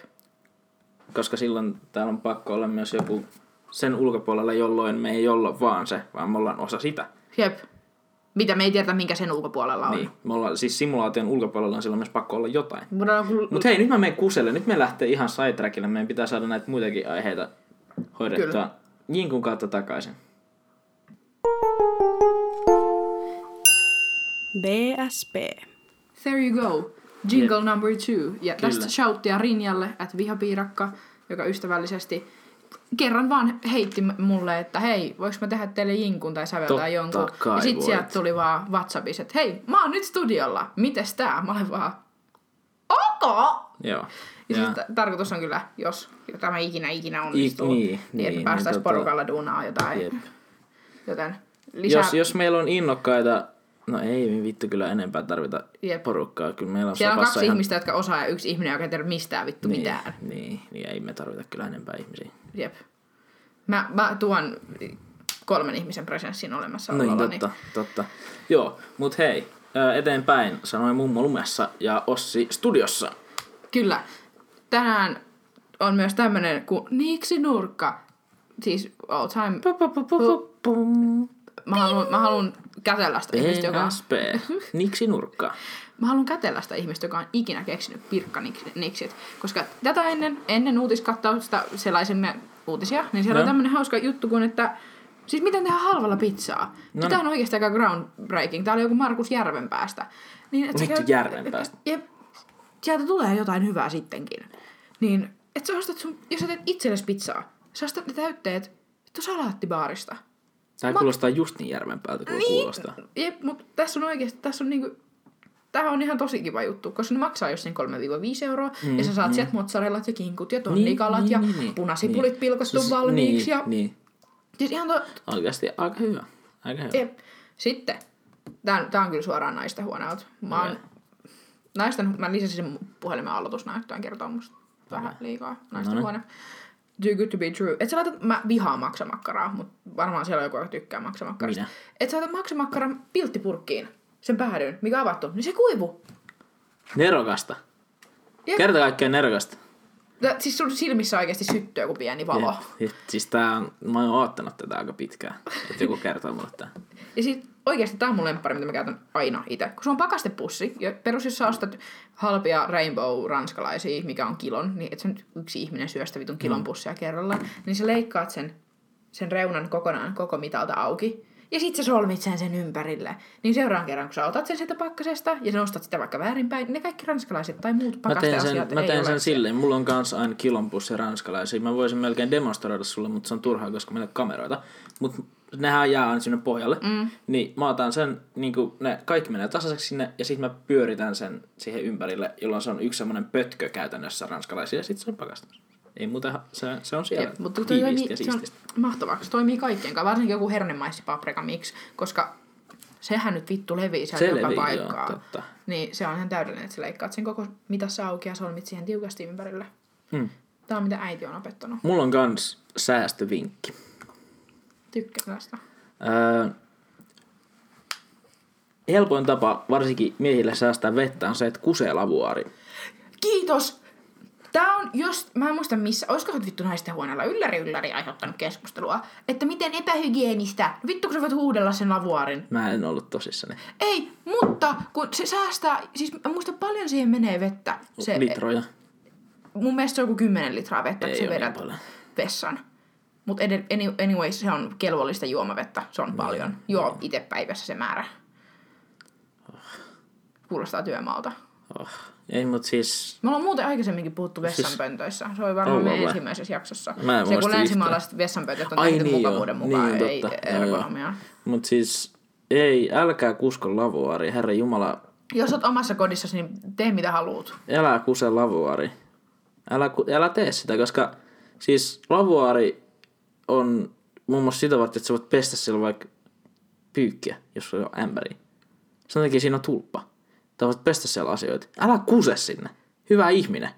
koska silloin täällä on pakko olla myös joku sen ulkopuolella, jolloin me ei olla vaan se, vaan me ollaan osa sitä. Jep. Mitä me ei tiedetä, minkä sen ulkopuolella on. Niin, me ollaan, siis simulaation ulkopuolella on silloin myös pakko olla jotain. Mutta hei, nyt mä menen kuselle. Nyt me lähtee ihan sidetrackille. Meidän pitää saada näitä muitakin aiheita hoidettua Kyllä. Jinkun kautta takaisin. DSP. There you go. Jingle yep. number two. Ja Kyllä. tästä shouttia Rinjalle, että vihapiirakka, joka ystävällisesti kerran vaan heitti mulle, että hei, voiko mä tehdä teille jinkun tai säveltää Totta jonkun. kai ja sit voit. sieltä tuli vaan Whatsappissa, että hei, mä oon nyt studiolla, mites tää? Mä olen vaan, ok! Joo. Ja, ja. Siis t- tarkoitus on kyllä, jos tämä ikinä ikinä I, onnistuu, niin, niin, niin, että päästäisiin niin, tota- porukalla duunaa jotain. Jep. Joten lisää... Jos, jos meillä on innokkaita, no ei me vittu kyllä enempää tarvita Jep. porukkaa. Kyllä meillä on Siellä on kaksi ihan... ihmistä, jotka osaa ja yksi ihminen, joka ei tiedä mistään vittu niin, mitään. Niin, niin, ei me tarvita kyllä enempää ihmisiä. Jep. Mä, mä tuon kolmen ihmisen presenssin olemassa niin, totta, totta. Joo, mut hei, eteenpäin sanoi mummo lumessa ja Ossi studiossa. Kyllä. Tänään on myös tämmönen kuin Niksi Nurkka. Siis all time. Mä haluan, mä haluan kätellä sitä ihmistä, joka on, PSP. Niksi nurkka. mä haluan kätellä sitä ihmistä, joka on ikinä keksinyt pirkkaniksit. Koska tätä ennen, ennen uutiskattausta selaisimme uutisia, niin siellä No. on tämmönen hauska juttu kuin, että Siis miten tehdään halvalla pizzaa? No Tämä on oikeasti aika groundbreaking. Tää oli joku Markus Järvenpäästä. Niin, et sä Vittu, käyt- Järvenpäästä. Ja sieltä tulee jotain hyvää sittenkin. Niin, että sä ostat sun, jos sä teet itsellesi pizzaa, sä ostat ne täytteet vittu salaattibaarista. Tää kuulostaa just niin järven päältä kuin kuulostaa. Jep, mutta tässä on oikeasti, tässä on niinku, Tämä on ihan tosi kiva juttu, koska ne maksaa just sen 3-5 euroa, mm, ja sä saat mm. sieltä mozzarellat ja kinkut ja tonnikalat niin, ja niin, niin, punasipulit niin. pilkottu Siis- valmiiksi. Niin, ja, niin. Siis ihan to, Oikeasti aika hyvä. Aika hyvä. Jep. Sitten, tää, tää on kyllä suoraan naisten huoneelta. Mä, oon, naisten, mä lisäsin sen puhelimen aloitusnäyttöön, kertoo musta vähän liikaa naisten Noniin. huone. Too good to be true. Et sä laitat, mä vihaan maksamakkaraa, mutta varmaan siellä on joku, joka tykkää maksamakkarasta. Minä. Et sä laitat maksamakkaran pilttipurkkiin, sen päädyn, mikä on avattu, niin se kuivuu. Nerokasta. Jep. Kerta kaikkiaan nerokasta. Tää- Siis sun silmissä oikeasti syttyy joku pieni valo. Jep, jep. Siis tää on, mä oon oottanut tätä aika pitkään, että joku kertoo mulle tää. Ja sit oikeasti tää on mun lemppari, mitä mä käytän aina itse. Kun se on pakastepussi, ja perus jos sä ostat halpia Rainbow ranskalaisia, mikä on kilon, niin et sä nyt yksi ihminen syö sitä vitun kilon pussia kerrallaan, niin sä leikkaat sen, sen reunan kokonaan koko mitalta auki. Ja sit sä solmit sen sen ympärille. Niin seuraavan kerran, kun sä otat sen sieltä pakkasesta ja sä ostat sitä vaikka väärinpäin, niin ne kaikki ranskalaiset tai muut Mä teen pakasteasiat sen, mä ei teen sen silleen, mulla on kans aina kilon pussi ranskalaisia. Mä voisin melkein demonstroida sulle, mutta se on turhaa, koska meillä ei ole kameroita. Mut nehän jää aina sinne pohjalle. Mm. Niin mä otan sen, niin ne kaikki menee tasaiseksi sinne, ja sitten mä pyöritän sen siihen ympärille, jolloin se on yksi semmonen pötkö käytännössä ranskalaisia, ja sitten se on pakastamassa. Ei muuta, se, se on siellä Jep, mutta toi toimii, ja se on mahtavaa, se toimii kaikkien kanssa, varsinkin joku hernemaissi paprika miksi, koska sehän nyt vittu levii sieltä Se joka levii, joo, paikkaan. totta. Niin se on ihan täydellinen, että sä leikkaat sen koko mitassa auki ja solmit siihen tiukasti ympärille. Mm. Tämä on mitä äiti on opettanut. Mulla on kans säästövinkki. Tykkään tästä. Öö, helpoin tapa varsinkin miehille säästää vettä on se, että kusee lavuaari. Kiitos! Tää on, jos, mä en muista missä, olisiko vittu naisten huoneella ylläri ylläri aiheuttanut keskustelua, että miten epähygienistä. Vittu kun sä voit huudella sen lavuaarin. Mä en ollut tosissani. Ei, mutta kun se säästää, siis mä muistan paljon siihen menee vettä. Se, Litroja. mun mielestä se on joku 10 litraa vettä, Ei kun sä oo niin vedät paljon. vessan. Mutta anyways, se on kelvollista juomavettä. Se on paljon. Juo itse päivässä se määrä. Kuulostaa työmaalta. Oh. Ei mut siis... Me ollaan muuten aikaisemminkin puhuttu vessanpöntöissä. Se oli varmaan meidän ensimmäisessä jaksossa. Mä en se kun yhtään. länsimaalaiset vessanpöntöt on Ai tehty niin joo, mukavuuden mukaan, niin, ei totta. Joo, joo. ergonomiaa. Mut siis... Ei, älkää kusko lavuaari. Herra Jumala, Jos oot omassa kodissasi, niin tee mitä haluut. älä kuse lavuaari. Älä, ku- älä tee sitä, koska siis lavuaari on muun muassa sitä varten, että sä voit pestä sillä vaikka pyykkiä, jos sulla on ämpäri. Sen takia siinä on tulppa. Tai voit pestä siellä asioita. Älä kuse sinne. Hyvä ihminen.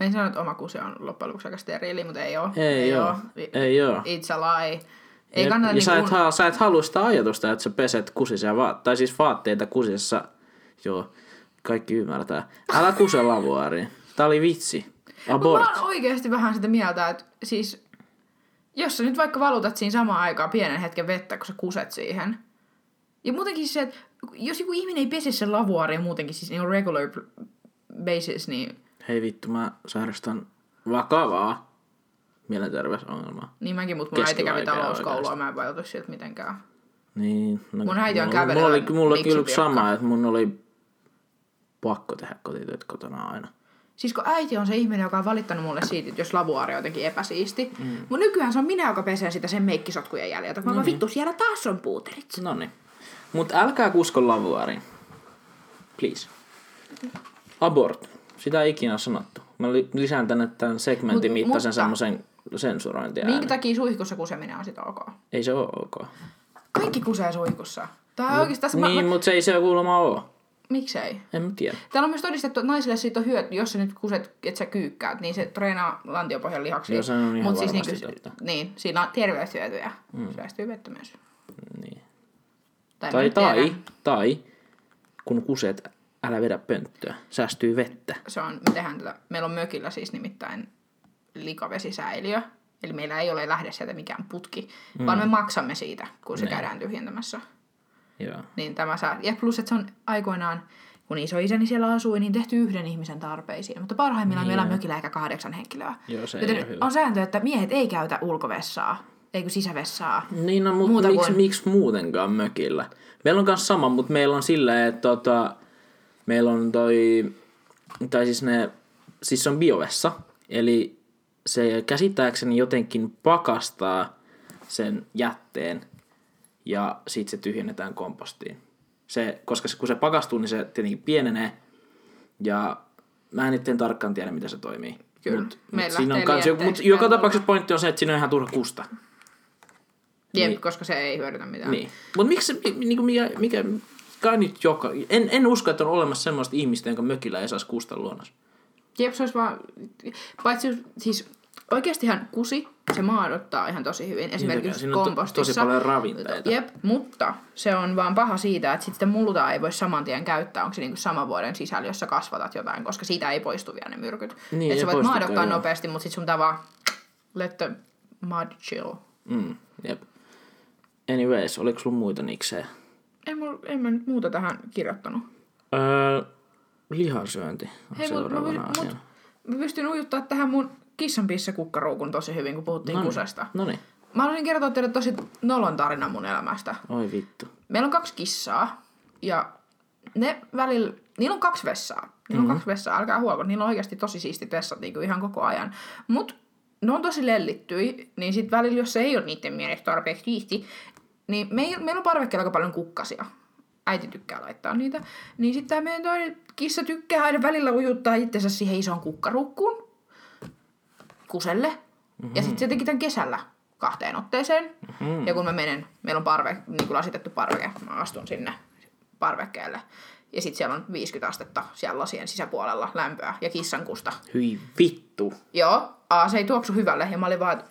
Mä en sano, että oma kuse on loppujen lopuksi aika steriili, mutta ei oo. Ei, oo. oo. Ei oo. It's a lie. Ei ja, kannata ja sä, et, niinku... ha, sä et halua sitä ajatusta, että sä peset kusisia vaatteita, tai siis vaatteita kusissa. Joo, kaikki ymmärtää. Älä kuse lavuaariin. Tää oli vitsi. Abort. Mä oon oikeasti vähän sitä mieltä, että siis, jos sä nyt vaikka valutat siinä samaan aikaan pienen hetken vettä, kun sä kuset siihen. Ja muutenkin se, että jos joku ihminen ei pese sen lavuaaria muutenkin, siis niin regular basis, niin, Hei vittu, mä sairastan vakavaa mielenterveysongelmaa. niin mäkin, mutta mun äiti kävi talouskoulua, mä en vaikuta sieltä mitenkään. Niin. No, Mun äiti on kävelevä Mulla oli, mulla oli kyllä sama, että mun oli pakko tehdä kotitöitä kotona aina. Siis kun äiti on se ihminen, joka on valittanut mulle siitä, että jos lavuaari on jotenkin epäsiisti. Mm. Mutta nykyään se on minä, joka pesee sitä sen meikkisotkujen jäljiltä. Mä no vittu, siellä taas on puuterit. No niin. Mut älkää kusko lavuaariin. Please. Abort. Sitä ei ikinä sanottu. Mä li- lisään tänne tämän segmentin Mut- mittaisen mutta- semmoisen sensurointia. Minkä takia suihkussa kuseminen on sit ok? Ei se ole ok. Kaikki kusee suihkussa. Tää on tässä... Niin, Mä, mutta se ei se kuulemma ole. miksei? En mä tiedä. Täällä on myös todistettu, että naisille siitä on hyöty, jos sä nyt kuset, että sä kyykkäät, niin se treenaa lantiopohjan lihaksia. Joo, se on ihan Mut varmasti niinku, totta. Niin, siinä on terveyshyötyjä. Mm. Säästyy vettä myös. Niin. Tai, Tai, tai, tai, kun kuset, älä vedä pönttöä. Säästyy vettä. se on, me tehdään tätä, meillä on mökillä siis nimittäin likavesisäiliö, eli meillä ei ole lähde sieltä mikään putki, mm. vaan me maksamme siitä, kun se Niin. käydään tyhjentämässä. Joo. Niin tämä saa, ja plus, että se on aikoinaan, kun isoisäni siellä asui, niin tehty yhden ihmisen tarpeisiin. Mutta parhaimmillaan Niin meillä on joo. mökillä ehkä kahdeksan henkilöä. Joo, se Joten on sääntö, että miehet ei käytä ulkovessaa, eikö sisävessaa. Niin, no, mutta Muuta miksi, kuin- miksi muutenkaan mökillä? Meillä on myös sama, mutta meillä on silleen, että tota, meillä on toi, tai siis ne, siis se on biovessa, eli se käsittääkseni jotenkin pakastaa sen jätteen ja sitten se tyhjennetään kompostiin. Se, koska se, kun se pakastuu, niin se tietenkin pienenee ja mä en nyt en tarkkaan tiedä, miten se toimii. Kyllä. Mut, mut siinä on kans joku, mut joka tapauksessa pointti on se, että siinä on ihan turha kusta. Jep, Niin. koska se ei hyödytä mitään. Niin. Mutta miksi, niinku mikä, mikä, kai nyt joka, en, en usko, että on olemassa semmoista ihmistä, jonka mökillä ei saisi kusta luonnossa. Jep, se olisi vaan, paitsi siis oikeastihan kusi, se maadottaa ihan tosi hyvin. Esimerkiksi siinä on kompostissa. tosi paljon ravinteita. Jep, mutta se on vaan paha siitä, että sitten multaa ei voi saman tien käyttää, onko se niinku saman vuoden sisällä, jos sä kasvatat jotain, koska siitä ei poistu vielä ne myrkyt. Niin, ei sä voit maadottaa joo. nopeasti, mutta sitten sun pitää vaan let the mud chill. Mm, jep. Anyways, oliko sulla muita niksejä? En, mulla, en mä nyt muuta tähän kirjoittanut. Öö, lihansyönti on Hei, seuraavana mut, mut, mä pystyn ujuttaa tähän mun kissanpissa kukkaruukun tosi hyvin, kun puhuttiin kusesta. No niin. Mä haluaisin kertoa teille tosi nolon tarina mun elämästä. Oi vittu. Meillä on kaksi kissaa ja ne välillä, niillä on kaksi vessaa. Niillä Mhm. mm-hmm. on kaksi vessaa, älkää huolko. Niillä on oikeasti tosi siistit vessat niin ihan koko ajan. Mut ne on tosi lellittyi, niin sit välillä, jos se ei ole niiden mielestä tarpeeksi siisti, niin me, meillä on parvekkeella aika paljon kukkasia. Äiti tykkää laittaa niitä. Niin sitten tämä meidän toinen kissa tykkää aina välillä ujuttaa itsensä siihen isoon kukkarukkuun kuselle. Mm-hmm. Ja sitten se teki tämän kesällä kahteen otteeseen. Mm-hmm. Ja kun mä menen, meillä on parve, niin kuin lasitettu parveke, mä astun sinne parvekkeelle. Ja sitten siellä on 50 astetta siellä lasien sisäpuolella lämpöä ja kissan kusta. Hyi vittu. Joo, A, se ei tuoksu hyvälle ja mä olin vaan, että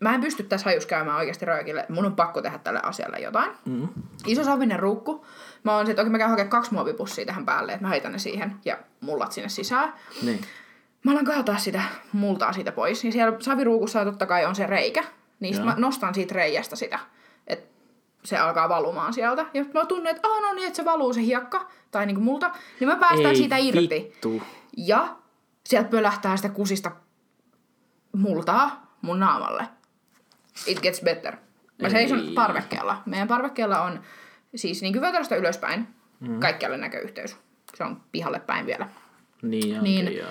mä en pysty tässä hajus käymään oikeasti röökille. Mun on pakko tehdä tälle asialle jotain. Mm. Iso savinen ruukku. Mä oon se, että okei mä käyn hakemaan kaksi muovipussia tähän päälle, että mä heitän ne siihen ja mullat sinne sisään. Niin. Mä alan kaataa sitä multaa siitä pois. Ja siellä saviruukussa totta kai on se reikä. Niin sit mä nostan siitä reiästä sitä. Että se alkaa valumaan sieltä. Ja mä tunnen, että aah no niin, että se valuu se hiekka. Tai niinku multa. Niin mä päästään Ei siitä irti. vittu. Ja sieltä pölähtää sitä kusista multaa mun naamalle. It gets better. Mä Ei. seison parvekkeella. Meidän parvekkeella on siis niin vyötäröstä ylöspäin mm. kaikkialle näköyhteys. Se on pihalle päin vielä. Niin onkin Niin. joo.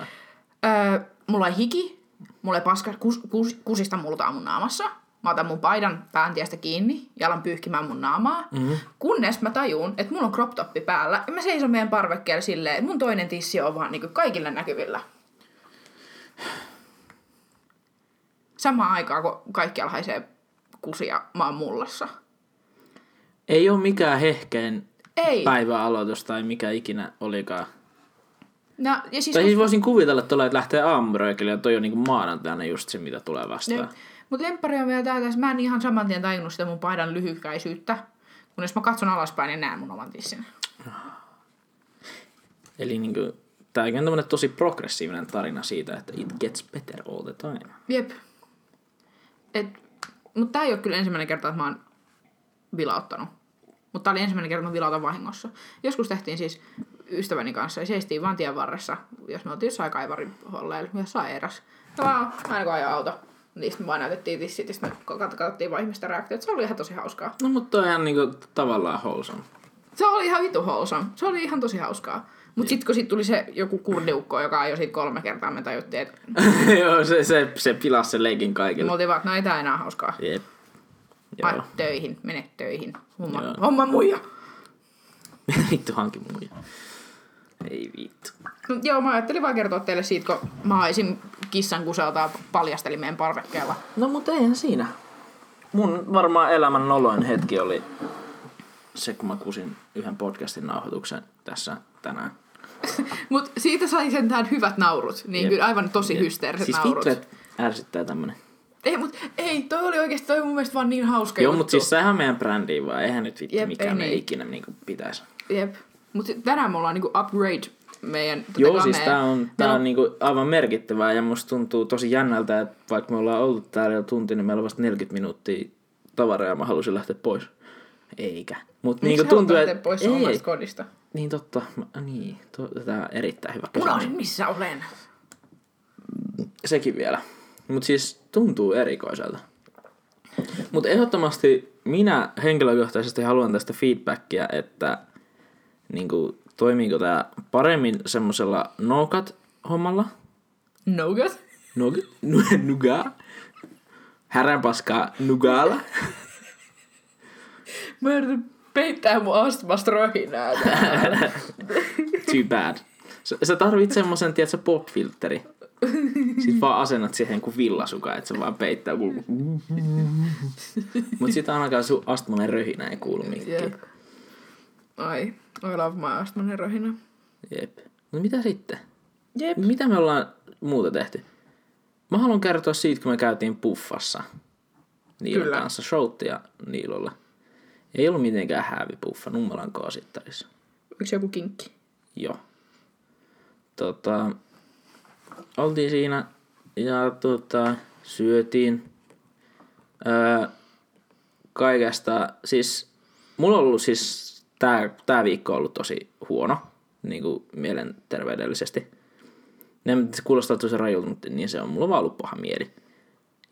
Öö, mulla ei hiki, mulla ei paska, kus, kus, kusista multaa mun naamassa. Mä otan mun paidan pääntiestä kiinni ja alan pyyhkimään mun naamaa. Mm-hmm. Kunnes mä tajun, että mulla on crop toppi päällä. Ja mä seison meidän parvekkeella silleen, että mun toinen tissi on vaan niin kaikille näkyvillä. Samaan aikaan, kun kaikkialla haisee kusia, oon mullassa. Ei ole mikään hehkeen Ei. päiväaloitus tai mikä ikinä olikaan. No, ja siis, Tai siis voisin kuvitella tuolla, että lähtee aamuröikille ja toi on niinku maanantaina just se, mitä tulee vastaan. Mutta lemppari on vielä tää, tässä mä en ihan saman tien tajunnut sitä mun paidan lyhykäisyyttä. Kunnes mä katson alaspäin ja näen mun oman tissin. Eli niinku Tääkin on tämmönen tosi progressiivinen tarina siitä, että it gets better all the time. Jep. Et, mutta tää ei ole kyllä ensimmäinen kerta, että mä oon vilauttanut. Mutta tää oli ensimmäinen kerta, että mä vilautan vahingossa. Joskus tehtiin siis ystäväni kanssa ja seistiin vaan tien varressa, jos me oltiin jossain kaivarin holleilla, jossain eräs. Ja vaan aina kun ajaa auto, niin me vaan näytettiin tissit ja sitten katsottiin vaan ihmisten reaktiot. Se oli ihan tosi hauskaa. No mutta toi on ihan niinku tavallaan wholesome. Se oli ihan vitu wholesome. Se oli ihan tosi hauskaa. Mutta sitten kun sit tuli se joku kurdiukko, joka ajoi siitä kolme kertaa, me tajuttiin, että <laughs> Joo, se, se, se pilasi sen leikin me kaikille. oltiin vaan, että no ei tää enää hauskaa. Jep. Ai, Joo. töihin, mene töihin. Homma, Joo. homma muija. <laughs> vittu hankin muija. Ei vittu. No, joo, mä ajattelin vaan kertoa teille siitä, kun mä haisin kissan kuselta ja paljastelin meidän parvekkeella. No mutta eihän siinä. Mun varmaan elämän noloin hetki oli se, kun mä kusin yhden podcastin nauhoituksen tässä tänään. <laughs> Mut siitä sai sentään hyvät naurut. Niin Jep. kyllä aivan tosi Jep. hysteeriset siis naurut. että ärsyttää tämmönen. Ei, mut ei, toi oli oikeesti toi mun mielestä vaan niin hauska Joo, juttu. mutta siis sehän on meidän brändiin vaan. Eihän nyt vittu Jep, mikään ei me niin. ikinä niinku pitäisi. Jep. Mut sit tänään me ollaan niinku upgrade meidän tätä Joo, siis tää on, tää on niinku aivan merkittävää ja musta tuntuu tosi jännältä, että vaikka me ollaan oltu täällä jo tunti, niin meillä on vasta 40 minuuttia tavaraa ja mä halusin lähteä pois. Eikä. Mut Miksi niinku sä tuntuu, että... pois ei, omasta kodista? Niin totta. Mä, niin, to, tää on erittäin hyvä kysymys. Unohdin, missä olen. Sekin vielä. Mutta siis tuntuu erikoiselta. Mutta ehdottomasti minä henkilökohtaisesti haluan tästä feedbackia, että niinku, toimiiko tämä paremmin semmoisella nougat-hommalla. Nougat? Nougat? Nuga? Häränpaskaa nugalla. Mä yritän peittää mun astmasta röhinää. <laughs> Too bad. Sä, sä tarvit semmosen, tiedätkö, pop-filteri. Sitten vaan asennat siihen kuin villasuka, että se vaan peittää. Mut sit ainakaan sun astmanen röhinä ei kuulu mikkiin. Jep. Ai, I love my astmanen röhinä. Jep. No mitä sitten? Jep. Mitä me ollaan muuta tehty? Mä haluan kertoa siitä, kun me käytiin puffassa. Niilon Kyllä. kanssa, Shouttia Niilolla. Ei ollut mitenkään häävi puffa Nummelan kaasittarissa. Onko se joku kinkki? Joo. Tota, oltiin siinä ja tota, syötiin. Öö, kaikesta, siis mulla on ollut siis tää, tää viikko on ollut tosi huono, niin kuin mielenterveydellisesti. Ne kuulostaa tosi rajulta, mutta niin se on. Mulla on vaan ollut paha mieli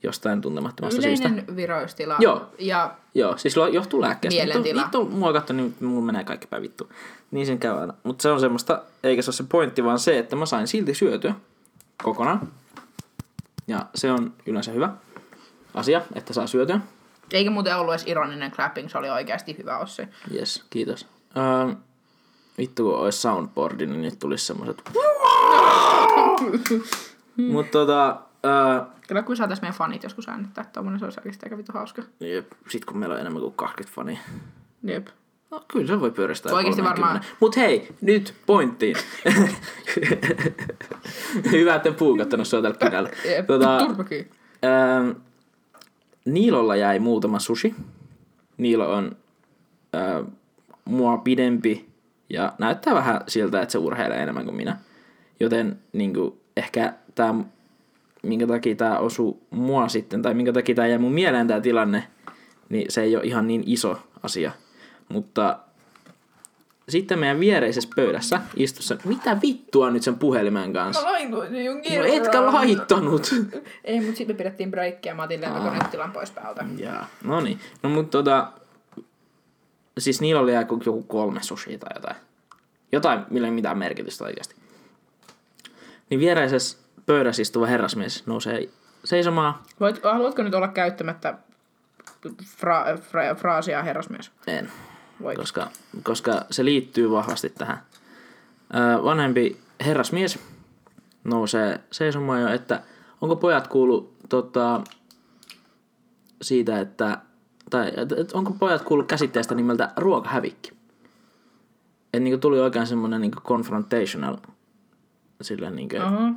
jostain tuntemattomasta syystä. Yleinen viroistila. Joo. Ja Joo, siis johtuu lääkkeestä. Mielentila. Vittu, vittu mua katso, niin mulla menee kaikki päin vittu. Niin sen käy aina. Mutta se on semmoista, eikä se ole se pointti, vaan se, että mä sain silti syötyä kokonaan. Ja se on yleensä hyvä asia, että saa syötyä. eikä muuten ollut edes ironinen clapping, se oli oikeasti hyvä Ossi. Yes, kiitos. Öö, vittu kun olisi soundboardi, niin nyt tulisi semmoset... <laughs> Mutta tota... Öö, Kyllä kun saatais meidän fanit joskus äänittää, että tommonen se olisi oikeasti aika vittu hauska. jep, sit kun meillä on enemmän kuin 20 fania. Jep. No, kyllä se voi pyöristää. Oikeesti 30. varmaan- Mut hei, nyt pointtiin. <laughs> Hyvä, että en puukattanut sua tällä. <laughs> Jep. Tota, Turpakyy. ähm, Niilolla jäi muutama sushi. Niilo on äh, mua pidempi ja näyttää vähän siltä, että se urheilee enemmän kuin minä. Joten niin kuin, ehkä tämä, minkä takia tämä osuu mua sitten, tai minkä takia tämä jäi mun mieleen tämä tilanne, niin se ei ole ihan niin iso asia. Mutta sitten meidän viereisessä pöydässä istussa, mitä vittua nyt sen puhelimen kanssa? Mä laitoin jo No etkä laittanut. <laughs> Ei, mut sitten me pidettiin breikkiä, mä otin lentokonetilan pois päältä. Jaa, no niin. No mut tota, siis niillä oli joku, joku kolme sushia tai jotain. Jotain, millä ei mitään merkitystä oikeasti. Niin viereisessä pöydässä istuva herrasmies nousee seisomaan. Voit, haluatko nyt olla käyttämättä fra, fra, fraasia herrasmies? En, koska, koska se liittyy vahvasti tähän. Öö, vanhempi herrasmies nousee seisomaan jo, että onko pojat kuullut tota, siitä, että tai et, et, onko pojat kuullut käsitteestä nimeltä ruokahävikki? Et niinku tuli oikein semmonen niinku confrontational sillä niinku, Aha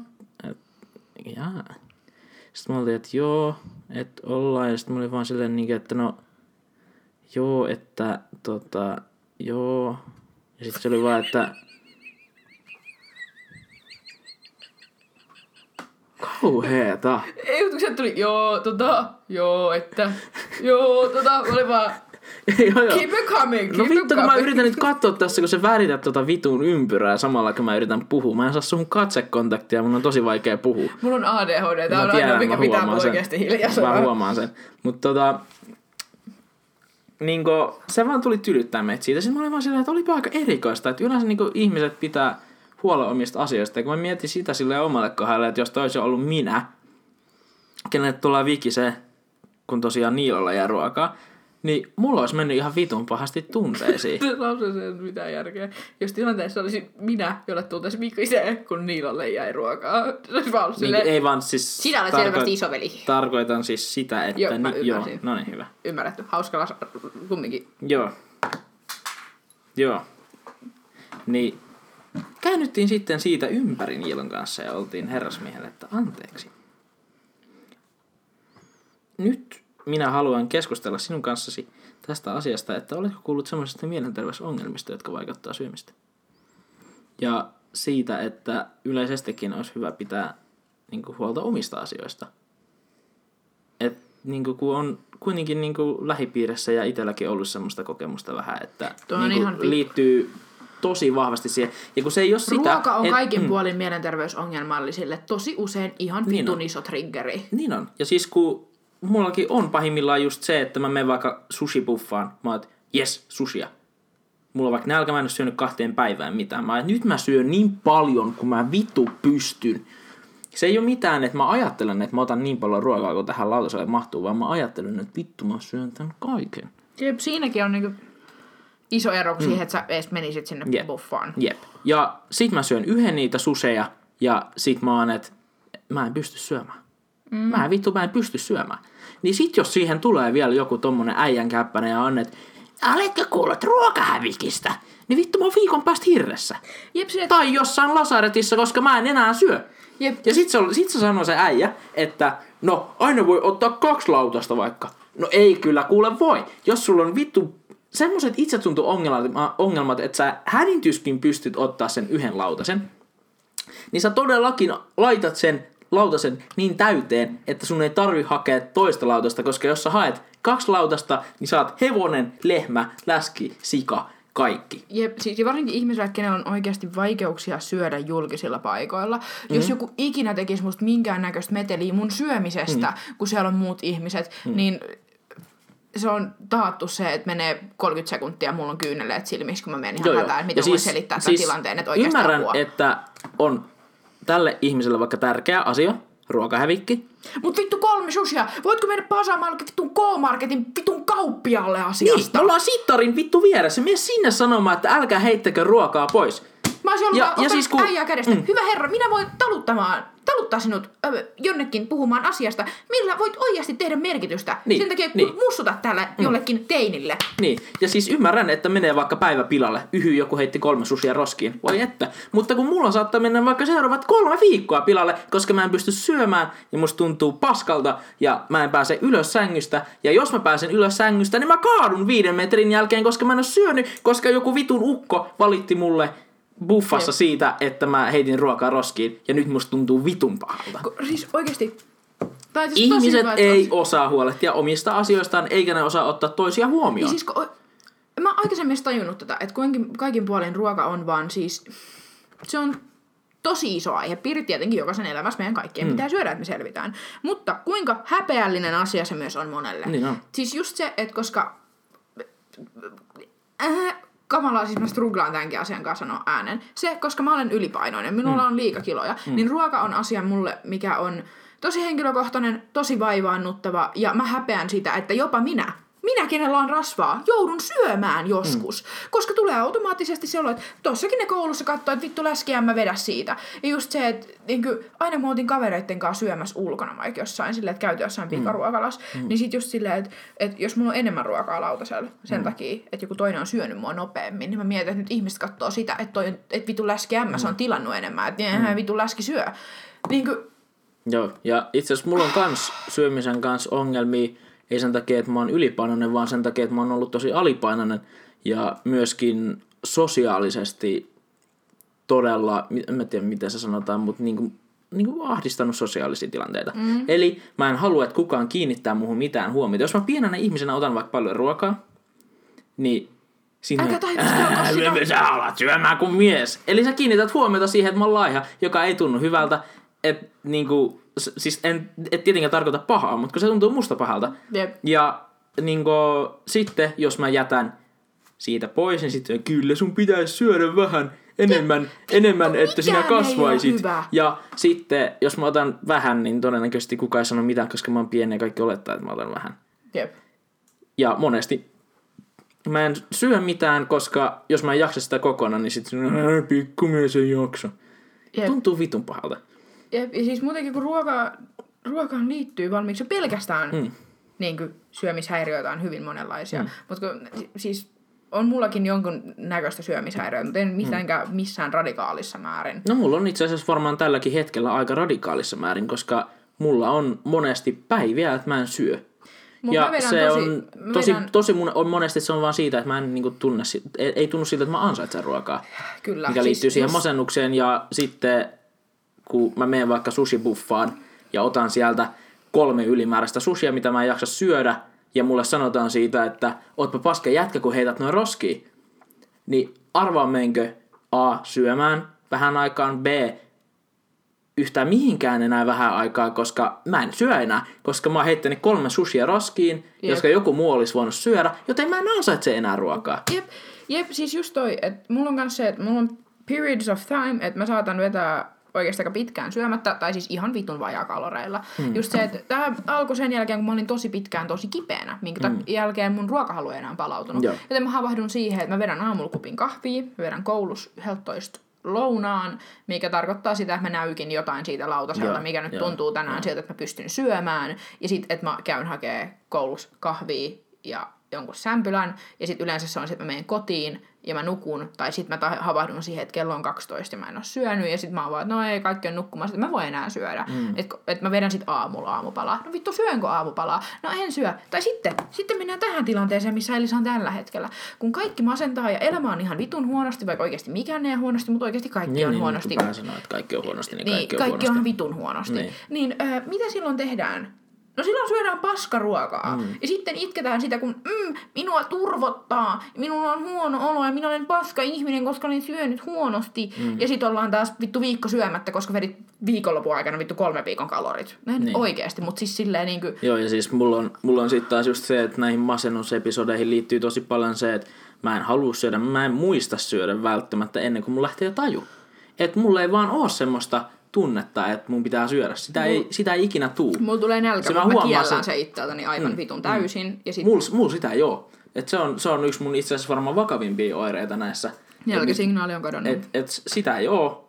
jaa. Sitten mä olin, että joo, että ollaan. Ja sitten mä olin vaan silleen, niin, että no, joo, että tota, joo. Ja sitten se oli vaan, että... Kauheeta! Ei, kun se tuli, joo, tota, joo, että, joo, tota, oli vaan, joo, joo. keep it coming, keep No it vittu, kun mä yritän nyt katsoa tässä, kun sä värität tota vitun ympyrää samalla, kun mä yritän puhua. Mä en saa sun katsekontaktia, mun on tosi vaikea puhua. Mulla on ADHD, tää on ainoa, mikä pitää mulla sen. oikeasti hiljaa Mä huomaan sen. Mutta tota, niinku, se vaan tuli tylyttää meitä siitä. Sitten mä olin vaan silleen, että olipa aika erikoista, että yleensä niinku ihmiset pitää huolen omista asioista. Ja kun mä mietin sitä silleen omalle kohdalle, että jos toi olisi ollut minä, kenelle tullaan vikise, kun tosiaan Niilolla jää ruokaa, niin mulla olisi mennyt ihan vitun pahasti tunteisiin. <laughs> Se lause ei ole mitään järkeä. Jos tilanteessa olisi minä, jolle tultaisi mikisee, kun Niilalle jäi ruokaa. Se olisi vaan niin, silleen, ei vaan siis... sinä olet tarko- selvästi isoveli. Tarkoitan siis sitä, että... Joo, ni- joo, no niin, hyvä. Ymmärretty. Hauska las- kumminkin. Joo. Joo. Niin käännyttiin sitten siitä ympäri Niilon kanssa ja oltiin herrasmiehelle, että anteeksi. Nyt minä haluan keskustella sinun kanssasi tästä asiasta, että oletko kuullut sellaisista mielenterveysongelmista, jotka vaikuttaa syömistä. Ja siitä, että yleisestikin olisi hyvä pitää niin kuin, huolta omista asioista. Et, niin kuin, kun on kuitenkin niin kuin, lähipiirissä ja itselläkin ollut semmoista kokemusta vähän, että niin kuin, liittyy tosi vahvasti siihen. Ja kun se ei ole sitä... Ruoka on et- kaikin mm. puolin mielenterveysongelmallisille tosi usein ihan Niin vitun on. iso triggeri. Niin on. Ja siis kun mullakin on pahimmillaan just se, että mä menen vaikka sushi-buffaan, mä oon, jes, sushia. Mulla on vaikka nälkä, mä en ole syönyt kahteen päivään mitään. Mä, oon, nyt mä syön niin paljon, kun mä vittu pystyn. Se ei ole mitään, että mä ajattelen, että mä otan niin paljon ruokaa, kun tähän lautaselle mahtuu, vaan mä ajattelen, että vittu mä syön tämän kaiken. Jep, siinäkin on niinku iso ero kuin siihen, että sä edes menisit sinne Jep. buffaan. Jep. Ja sit mä syön yhden niitä suseja, ja sit mä oon, että mä en pysty syömään. Mm. Mä en vittu, mä en pysty syömään. Niin sit jos siihen tulee vielä joku tommonen äijän käppäne ja on, että oletko kuullut ruokahävikistä? Niin vittu mä oon viikon päästä hirressä. Jep, se, Tai jossain lasaretissa, koska mä en enää syö. Jep. Ja sit se, sit se sanoo se äijä, että no aina voi ottaa kaksi lautasta vaikka. No ei kyllä kuule voi. Jos sulla on vittu semmoset itsetunto-ongelmat, ongelmat, että sä hädintyskin pystyt ottaa sen yhden lautasen, niin sä todellakin laitat sen lautasen niin täyteen, että sun ei tarvi hakea toista lautasta, koska jos sä haet kaksi lautasta, niin saat hevonen, lehmä, läski, sika, kaikki. Jep, siis varsinkin ihmisillä, kenellä on oikeasti vaikeuksia syödä julkisilla paikoilla. Mm-hmm. Jos joku ikinä tekisi musta minkäännäköistä meteliä mun syömisestä, mm. kun siellä on muut ihmiset, mm. niin se on taattu se, että menee 30 sekuntia, mulla on kyyneleet silmissä, kun mä menen ihan hätään, että miten siis, voin selittää tämän tilanteen, että oikeasti Ymmärrän, apua. että on tälle ihmiselle vaikka tärkeä asia, ruokahävikki, Mut vittu kolme sushia, voitko mennä pasaamaan vitun K-Marketin vitun kauppialle Niin, asiasta? me ollaan sittarin vittu vieressä. Mene sinne sanomaan, että älkää heittäkö ruokaa pois. Mä olisin ollut Ja- ja, ja siis siis kun- äijää kädestä. Mm. Hyvä herra, minä voin taluttamaan, taluttaa sinut ö, jonnekin puhumaan asiasta, millä voit oikeasti tehdä merkitystä. Niin, Sen takia, kun niin. mussutat täällä mm. jollekin teinille. Niin, ja siis ymmärrän, että menee vaikka päivä pilalle. Yhy, joku heitti kolme susia roskiin. Voi että. Mutta kun mulla saattaa mennä vaikka seuraavat kolme viikkoa pilalle, koska mä en pysty syömään ja musta tuntuu paskalta ja mä en pääse ylös sängystä. Ja jos mä pääsen ylös sängystä, niin mä kaadun viiden metrin jälkeen, koska mä en ole syönyt, koska joku vitun ukko valitti mulle buffassa Jep. siitä, että mä heitin ruokaa roskiin ja nyt musta tuntuu vitun pahalta. Ko- Siis oikeesti. On siis Ihmiset hyvä, ei on- osaa huolehtia omista asioistaan, eikä ne osaa ottaa toisia Niin huomioon. siis, kun, mä oon aikaisemmin tajunnut tätä, että kuinkin, kaikin puolin ruoka on vaan siis... Se on tosi iso aihepiiri tietenkin jokaisen elämässä. Meidän kaikkien mm. pitää syödä, että me selvitään. Mutta kuinka häpeällinen asia se myös on monelle. Niin on. Siis just se, että koska... Äh, kamalaa, siis mä struglaan tämänkin asian kanssa sanoa äänen. Se, koska mä olen ylipainoinen, minulla mm. on liikakiloja, mm. niin ruoka on asia mulle, mikä on tosi henkilökohtainen, tosi vaivaannuttava, ja mä häpeän sitä, että jopa minä, minä, kenellä on rasvaa, joudun syömään joskus. Mm. Koska tulee automaattisesti se olo, että tossakin ne koulussa katsoo, että vittu läskiä mä vedä siitä. Ja just se, että niin kuin, aina mä oltiin kavereitten kanssa syömässä ulkona vaikka jossain, silleen, että käyty jossain pikaruokalassa. Mm. Niin sit just silleen, että, että jos mulla on enemmän ruokaa lautasella sen mm. takia, että joku toinen on syönyt mua nopeammin, niin mä mietin, että nyt ihmiset katsoo sitä, että, toi, että vittu läski ämmäs on tilannut enemmän, että mm. vittu läski syö. Niin kuin, Joo, ja itse asiassa mulla on kans syömisen kanssa ongelmia, ei sen takia, että mä oon ylipainoinen, vaan sen takia, että mä oon ollut tosi alipainoinen ja myöskin sosiaalisesti todella, en mä tiedä miten se sanotaan, mutta niin kuin niin kuin ahdistanut sosiaalisia tilanteita. Mm. Eli mä en halua, että kukaan kiinnittää muuhun mitään huomiota. Jos mä pienenä ihmisenä otan vaikka paljon ruokaa, niin Siinä, Älkää sitä. sä alat syömään kuin mies. Eli sä kiinnität huomiota siihen, että mä oon laiha, joka ei tunnu hyvältä. Et, niinku, siis en et tietenkään tarkoita pahaa, mutta kun se tuntuu musta pahalta. Jep. Ja niinku, sitten, jos mä jätän siitä pois, niin sitten kyllä sun pitäisi syödä vähän enemmän, enemmän että sinä kasvaisit. Ja sitten, jos mä otan vähän, niin todennäköisesti kukaan ei sano mitään, koska mä oon pieni ja kaikki olettaa, että mä otan vähän. Jep. Ja monesti mä en syö mitään, koska jos mä en jaksa sitä kokonaan, niin sitten pikkumies ei jaksa. Jep. Tuntuu vitun pahalta. Jep. Ja siis muutenkin kun ruoka, ruokaan liittyy valmiiksi pelkästään mm. niin kuin, syömishäiriöitä on hyvin monenlaisia. Mm. Mutta siis on mullakin jonkun näköistä syömishäiriötä, mutta en mitenkään missään radikaalissa määrin. No mulla on itse asiassa varmaan tälläkin hetkellä aika radikaalissa määrin, koska mulla on monesti päiviä, että mä en syö. Mut ja se tosi- on tosi, vedän- tosi mun, on monesti se on vaan siitä, että mä en niinku tunne, ei, ei tunnu siltä, että mä ansaitsen ruokaa. Kyllä. mikä siis liittyy siihen jos- masennukseen ja sitten kun mä menen vaikka sushibuffaan ja otan sieltä kolme ylimääräistä sushia, mitä mä en jaksa syödä ja mulle sanotaan siitä, että ootpa paska jätkä, kun heität noin roskiin, niin arvaa menkö A syömään vähän aikaan, B yhtään mihinkään enää vähän aikaa, koska mä en syö enää, koska mä oon heittänyt kolme sushia roskiin, Jep. jotka joku muu olisi voinut syödä, joten mä en ansaitse enää ruokaa. Jep, jep, siis just toi, että mulla on kanssa se, että mulla on periods of time, että mä saatan vetää oikeastaan aika pitkään syömättä, tai siis ihan vitun vajakaloreilla. Hmm. Just se, että tämä alkoi sen jälkeen, kun mä olin tosi pitkään tosi kipeänä, minkä hmm. jälkeen mun ruokahalu ei enää palautunut. Joo. Joten mä havahdun siihen, että mä vedän aamulla kupin kahvia, mä vedän koulussa 11 lounaan, mikä tarkoittaa sitä, että mä näykin jotain siitä lautaselta, Joo, mikä nyt joo, tuntuu tänään sieltä, että mä pystyn syömään. Ja sitten, että mä käyn hakee koulussa kahvia ja jonkun sämpylän. Ja sitten yleensä se on se, että mä menen kotiin ja mä nukun. Tai sitten mä havahdun siihen, että kello on 12 ja mä en ole syönyt. Ja sitten mä oon vaan, että no ei, kaikki on nukkumassa, että mä voin enää syödä. Mm. Että et mä vedän sitten aamulla aamupalaa. No vittu, syönkö aamupalaa? No en syö. Tai sitten, sitten mennään tähän tilanteeseen, missä Elisa on tällä hetkellä. Kun kaikki masentaa ja elämä on ihan vitun huonosti, vaikka oikeasti mikään ei ole huonosti, mutta oikeasti kaikki Niin, on niin, huonosti. kun vähän sanoo, että kaikki on huonosti, niin, Niin, kaikki on kaikki huonosti. on vitun huonosti. Niin. Niin, niin ö, mitä silloin tehdään? No silloin syödään paskaruokaa. Mm. Ja sitten itketään sitä, kun mm, minua turvottaa, minulla on huono olo ja minä olen paska ihminen, koska olen syönyt huonosti. Mm. Ja sitten ollaan taas vittu viikko syömättä, koska vedit viikonlopun aikana vittu kolme viikon kalorit. Näin niin. oikeasti, mutta siis silleen niinku... Joo, ja siis mulla on, mulla on sitten taas just se, että näihin masennusepisodeihin liittyy tosi paljon se, että mä en halua syödä, mä en muista syödä välttämättä ennen kuin mulla lähtee taju. Että mulla ei vaan oo semmoista tunnetta, että mun pitää syödä. Sitä, ei, sitä ei ikinä tuu. Mulla tulee nälkä, Se mä mutta mä, kiellän sen- se itseltäni aivan mm. vitun täysin. Ja sit Mulla mul sitä ei oo. Et se, on, se on yksi mun itse asiassa varmaan vakavimpia oireita näissä. nälkäsignaali on kadonnut. Et, et sitä ei oo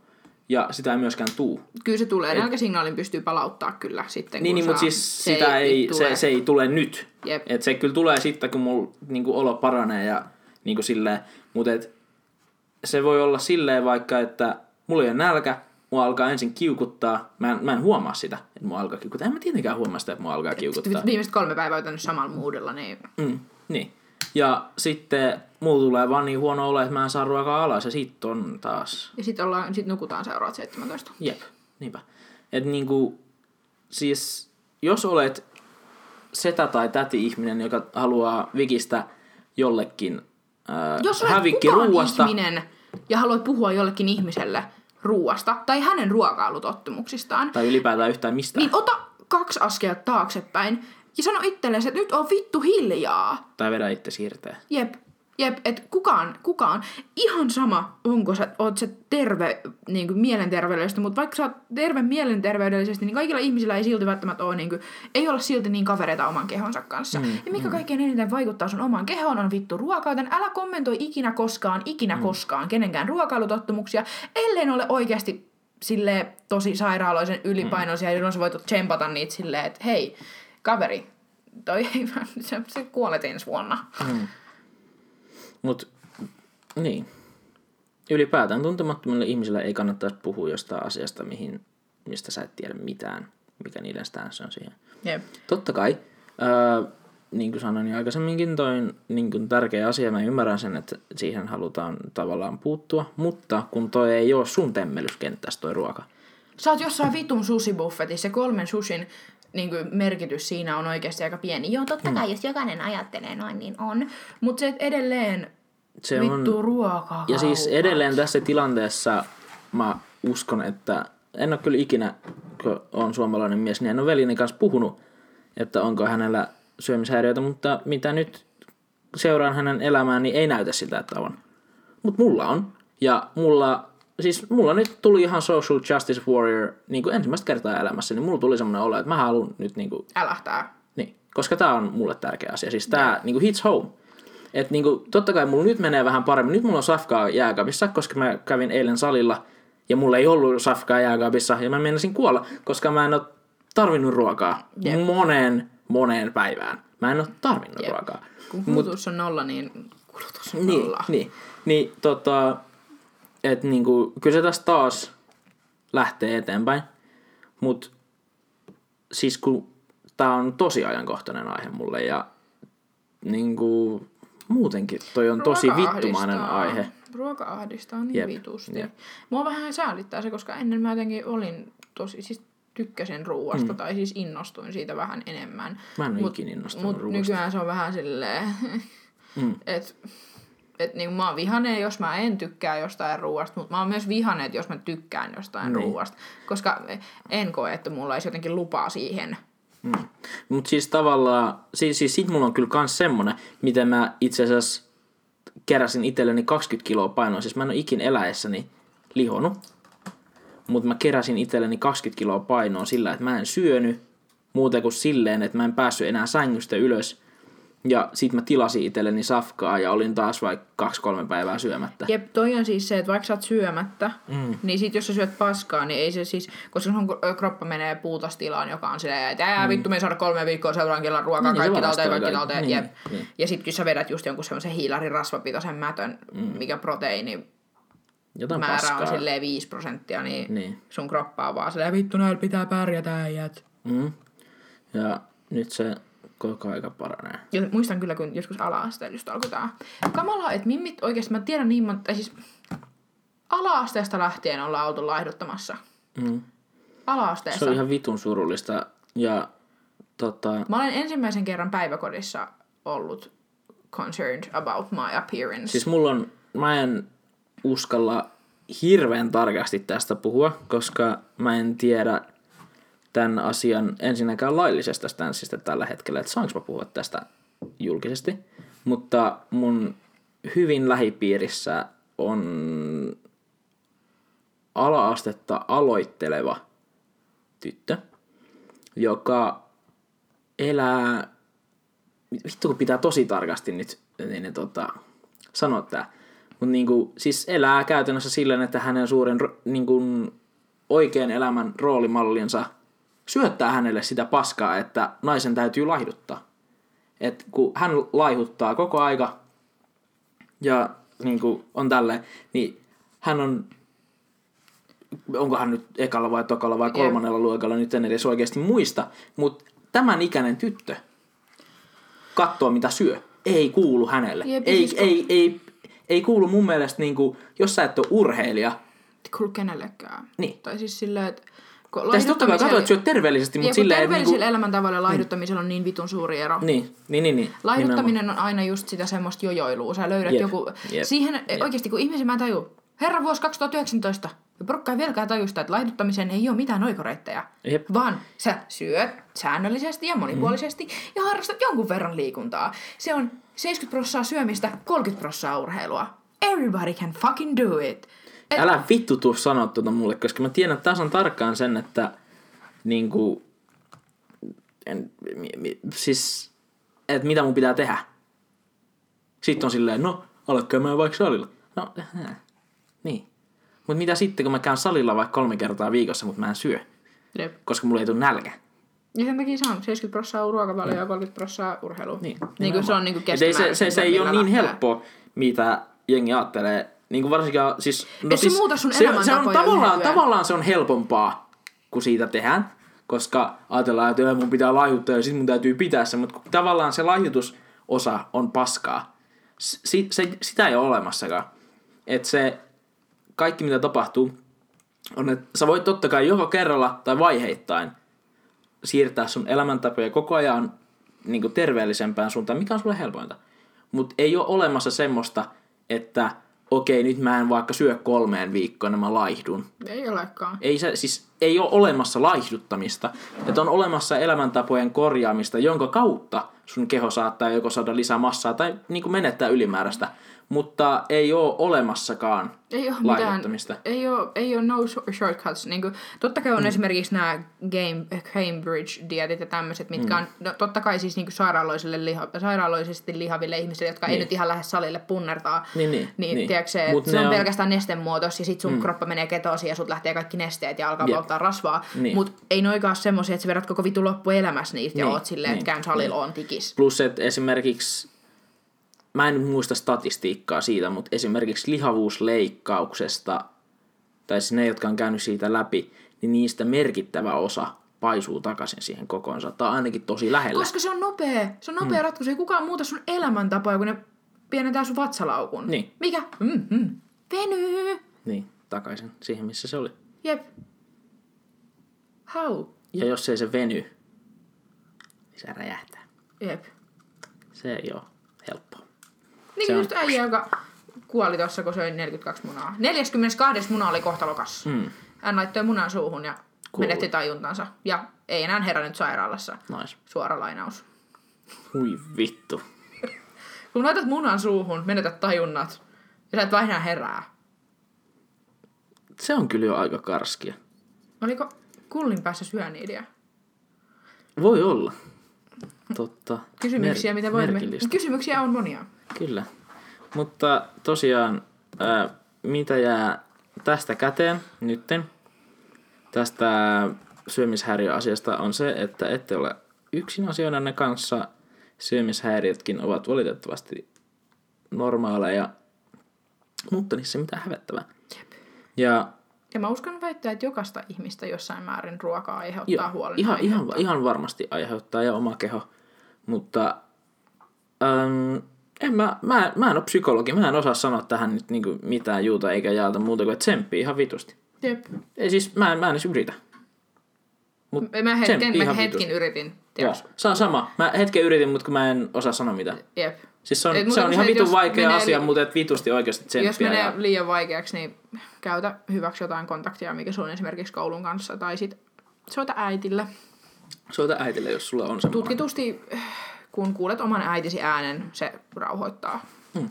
ja sitä ei myöskään tuu. Kyllä se tulee. Nälkäsignaalin pystyy palauttaa kyllä sitten, Niin, niin mutta saa- siis sitä ei, tule. se, se ei tule nyt. Jep. Et se kyllä tulee sitten, kun mulla niinku, olo paranee ja niinku silleen. Mutta se voi olla silleen vaikka, että mulla ei ole nälkä, mua alkaa ensin kiukuttaa. Mä en, mä en huomaa sitä, että mua alkaa kiukuttaa. En mä tietenkään huomaa sitä, että mua alkaa kiukuttaa. Viimeiset kolme päivää on samalla moodilla, niin Mm, niin. Ja sitten mulla tulee vaan niin huono olo, että mä en saa ruokaa alas ja sit on taas Ja sitten ollaan, sit nukutaan seuraavat 17. Jep, niinpä. Et niinku, siis jos olet setä tai täti-ihminen, joka haluaa vikistä jollekin ää, Jos olet hävikki ruuasta, ihminen ja haluat puhua jollekin ihmiselle ruuasta tai hänen ruokailutottumuksistaan, tai ylipäätään yhtään mistään, niin ota kaksi askelta taaksepäin ja sano itsellesi, että nyt on vittu hiljaa. tai vedä itse siirtää. Jep, jep, että kukaan, kukaan, ihan sama, onko sä, oot sä terve niin kuin mielenterveydellisesti, mutta vaikka sä oot terve mielenterveydellisesti, niin kaikilla ihmisillä ei silti välttämättä ole, niin kuin, ei olla silti niin kavereita oman kehonsa kanssa. Mm, ja mikä mm. kaikkein eniten vaikuttaa sun omaan kehoon on vittu ruoka, joten älä kommentoi ikinä koskaan, ikinä mm. koskaan kenenkään ruokailutottumuksia, ellei ne ole oikeasti sille tosi sairaaloisen ylipainoisia, mm. jolloin sä voit tsempata niitä silleen, että hei, kaveri, toi ei, sä, sä kuolet ensi vuonna. Mut, niin. Ylipäätään tuntemattomille ihmisille ei kannattaisi puhua jostain asiasta, mihin, mistä sä et tiedä mitään, mikä niiden stance on siihen. Jep. Totta kai, öö, niin kuin sanoin jo aikaisemminkin, toi niin kuin tärkeä asia, mä ymmärrän sen, että siihen halutaan tavallaan puuttua, mutta kun toi ei ole sun temmelyskenttässä toi ruoka. Sä oot jossain vitun susibuffetissa, kolmen sushin niin kuin, merkitys siinä on oikeasti aika pieni. Joo, totta kai, jos jokainen ajattelee noin, niin on. Mutta se edelleen Se vittu on... ruoka. Ja siis edelleen tässä tilanteessa mä uskon, että en ole kyllä ikinä, kun on suomalainen mies, niin en ole veljeni kanssa puhunut, että onko hänellä syömishäiriöitä, mutta mitä nyt seuraan hänen elämään, niin ei näytä siltä, että on. Mutta mulla on. Ja mulla, siis mulla nyt tuli ihan social justice warrior niin kuin ensimmäistä kertaa elämässä, niin mulla tuli semmoinen olo, että mä haluan nyt niin kuin, Älähtää. niin, koska tää on mulle tärkeä asia. Siis tää niin kuin hits home. Et niin kuin, totta kai mulla nyt menee vähän paremmin. Nyt mulla on safkaa jääkaapissa, koska mä kävin eilen salilla ja mulla ei ollut safkaa jääkaapissa ja mä menisin kuolla, koska mä en ole tarvinnut ruokaa Jep. moneen, moneen päivään. Mä en ole tarvinnut Jep. ruokaa. Kun kulutus on nolla, niin kulutus on Niin, nolla. niin, niin tota, että niinku, kyllä se tästä taas lähtee eteenpäin, mutta siis kun tää on tosi ajankohtainen aihe mulle ja niinku, muutenkin toi on tosi Ruoka vittumainen ahdistaa. aihe. Ruoka ahdistaa niin Jep, vitusti. jep. Mua vähän säälittää se, koska ennen mä jotenkin olin tosi, siis tykkäsin ruuasta, mm. tai siis innostuin siitä vähän enemmän. Mä en ole Mut- ikinä innostunut Mut ruuasta. nykyään se on vähän silleen, Mm. <laughs> että et niin mä oon vihanen, jos mä en tykkää jostain ruuasta, mutta mä oon myös vihanen, jos mä tykkään jostain Niin. ruuasta. Koska en koe, että mulla olisi jotenkin lupaa siihen. Mm. Mutta siis tavallaan, siis, siis sit mulla on kyllä kans semmonen, miten mä itse asiassa keräsin itselleni 20 kiloa painoa. Siis mä en ole ikin eläessäni lihonut, mutta mä keräsin itselleni 20 kiloa painoa sillä, että mä en syönyt muuten kuin silleen, että mä en päässyt enää sängystä ylös. Ja sit mä tilasin itselleni safkaa ja olin taas vaikka kaksi-kolme päivää syömättä. Jep, toi on siis se, että vaikka sä oot syömättä, mm. niin sit jos sä syöt paskaa, niin ei se siis, koska sun kroppa menee puutostilaan, joka on silleen, että ää, vittu me ei saada kolme viikkoa seuraan kellan ruokaa, Niin, kaikki talteen, kaikki talteen, Niin, jep. niin. Ja sit kun sä vedät just jonkun semmoisen hiilarin rasvapitoisen mätön, mm. mikä proteiini Jotain määrä paskaa. on silleen 5 prosenttia, niin, Niin. sun kroppa on vaan silleen, vittu näillä pitää pärjätä äijät. Mm. Ja nyt se koko aika paranee. Ja muistan kyllä, kun joskus ala-asteella just alkoi tää. Kamalaa, että mimmit oikeasti, mä tiedän niin monta, tai siis ala-asteesta lähtien ollaan oltu laihduttamassa. Mm. Ala-asteessa. Se on ihan vitun surullista. Ja tota, Mä olen ensimmäisen kerran päiväkodissa ollut concerned about my appearance. siis mulla on, mä en uskalla hirveän tarkasti tästä puhua, koska mä en tiedä tämän asian ensinnäkään laillisesta stanssista tällä hetkellä, että saanko mä puhua tästä julkisesti. Mutta mun hyvin lähipiirissä on ala-astetta aloitteleva tyttö, joka elää, vittu kun pitää tosi tarkasti nyt niin, niin, tota, sanoa tää, mutta niinku, siis elää käytännössä silleen, että hänen suuren niinku, oikean elämän roolimallinsa syöttää hänelle sitä paskaa, että naisen täytyy laihduttaa. Et kun hän laihuttaa koko aika ja niinku, on tälleen, niin hän on onko hän nyt ekalla vai tokalla vai kolmannella luokalla, nyt en edes oikeasti muista, mutta tämän ikäinen tyttö katsoo mitä syö, ei kuulu hänelle. Jep, ei, siis ei, ei, ei kuulu mun mielestä, niin kuin, jos sä et ole urheilija, Ei kuulu kenellekään. Niin. Tai siis silleen, että sitten totta kai katso, että syöt terveellisesti, mutta silleen, että terveellisillä niin, elämäntavoilla ja laihduttamisella on niin vitun suuri ero. kuin, niin, niin, niin, niin Laihuttaminen on aina just sitä semmoista jojoilua. Sä löydät Jep, joku... jep, Siihen jep. oikeasti, kun ihmisen mä taju. Herra vuosi 2019. Ja porukka ei vieläkään tajusta, että laihduttamiseen ei ole mitään oikoreittejä. Jep. Vaan sä syöt säännöllisesti ja monipuolisesti Mm. ja harrastat jonkun verran liikuntaa. Se on 70 prosenttia syömistä, 30 prosenttia urheilua. Everybody can fucking do it. Et, Älä vittu tuu sanoa tuota mulle, koska mä tiedän tasan tarkkaan sen, että niinku, en, mi, mi, siis, että mitä mun pitää tehdä. Sitten on silleen, no, alat käymään vaikka salilla. No, äh, niin. Mutta mitä sitten, kun mä käyn salilla vaikka kolme kertaa viikossa, mutta mä en syö, Jep. koska mulla ei tule nälkä. Ja sen takia se on 70 prosenttia ruokavalio ja 30 prosenttia urheilu. Niin, niin kuin se on niin kuin ei se, se, se ei ole niin lähtee. helppo, mitä jengi ajattelee. Niin kuin varsinkin, siis, no Et se siis, muuta sun se, se on tavallaan, tavallaan se on helpompaa, kun siitä tehdään. Koska ajatellaan, että "Joo, mun pitää laihuttaa ja sit mun täytyy pitää se. Mutta tavallaan se laihdutusosa on paskaa. Si, se, sitä ei ole olemassakaan. Että se kaikki mitä tapahtuu, on, että sä voit totta kai joko kerralla tai vaiheittain siirtää sun elämäntapoja koko ajan niin kuin terveellisempään suuntaan, mikä on sulle helpointa. Mutta ei ole olemassa semmoista, että okei, nyt mä en vaikka syö kolmeen viikkoon, mä laihdun. Ei olekaan. Ei, se, siis, ei ole olemassa laihduttamista, että on olemassa elämäntapojen korjaamista, jonka kautta sun keho saattaa joko saada lisää massaa tai niin kuin menettää ylimääräistä, mutta ei ole olemassakaan Ei ole mitään, laihduttamista. ei ole, ei ole no shor- shortcuts. Niin kuin, totta kai on mm. esimerkiksi nämä game, Cambridge-dietit ja tämmöiset, mitkä Mm. on no, totta kai siis niin kuin sairaaloisille liha, sairaaloisesti lihaville ihmisille, jotka niin. ei nyt ihan lähde salille punnertaa. Niin, niin, niin, niin. niin. Tiedätkö, se, Mut se on, on- pelkästään nestemuotos ja sit sun mm. kroppa menee ketosiin ja sut lähtee kaikki nesteet ja alkaa Jep. polttaa rasvaa. Niin. Mut ei noikaan semmosia, että sä vedät koko vitu loppuelämässä niitä ja Niin, oot silleen, niin, että käyn salilla on tikis. Plus, että esimerkiksi, mä en muista statistiikkaa siitä, mutta esimerkiksi lihavuusleikkauksesta, tai siis ne, jotka on käynyt siitä läpi, niin niistä merkittävä osa paisuu takaisin siihen kokoonsa. Tai ainakin tosi lähellä. Koska se on nopea. Se on nopea mm. ratkaisu. Ei kukaan muuta sun elämäntapaa, kun ne pienentää sun vatsalaukun. Niin. Mikä? Mm-hmm. Venyy. Niin, takaisin siihen, missä se oli. Jep. How? Ja jos ei se veny, niin se räjähtää. Jep. Se ei ole helppoa. Niin kuin just äijä, joka kuoli tuossa, kun söi 42 munaa. 42 muna oli kohtalokas. Mm. Hän laittoi munan suuhun ja Kuoli. menetti tajuntansa. Ja ei enää herännyt sairaalassa. Nice. Suora lainaus. Hui vittu. <laughs> Kun laitat munan suuhun, menetät tajunnat. Ja sä et vaan enää herää. Se on kyllä jo aika karskia. Oliko kullin päässä syöniidiä? Voi olla. Totta. Kysymyksiä, Mer- mitä voimme... Kysymyksiä on monia. Kyllä. Mutta tosiaan, ää, mitä jää tästä käteen nytten, tästä syömishäiriöasiasta on se, että ette ole yksin asioidanne kanssa. Syömishäiriötkin ovat valitettavasti normaaleja, mutta niissä ei mitään hävettävää. Ja Ja mä uskon väittää, että jokaista ihmistä jossain määrin ruokaa aiheuttaa Joo, huolen. ihan, ihan, ihan varmasti aiheuttaa ja oma keho, mutta äm, en mä, mä, mä en ole psykologi, mä en osaa sanoa tähän nyt niinku mitään juuta eikä jaalta muuta kuin, että tsemppii ihan vitusti. Jep. Ei siis, mä en, mä en edes yritä. Mut Mä hetken, mä vitusti. yritin. Joo, se on sama. Mä hetken yritin, mutta kun mä en osaa sanoa mitään. Jep. Siis se on, Et se on ihan vitun jos vaikea menee asia, li- mutta et vitusti oikeasti Jos tsemppiä. menee Ja, liian vaikeaksi, niin käytä hyväksi jotain kontaktia, mikä sulla on esimerkiksi koulun kanssa, tai sit soita äitille. soita äitille, jos sulla on semmoinen. Tutkitusti, kun kuulet oman äitisi äänen, se rauhoittaa. Hmm.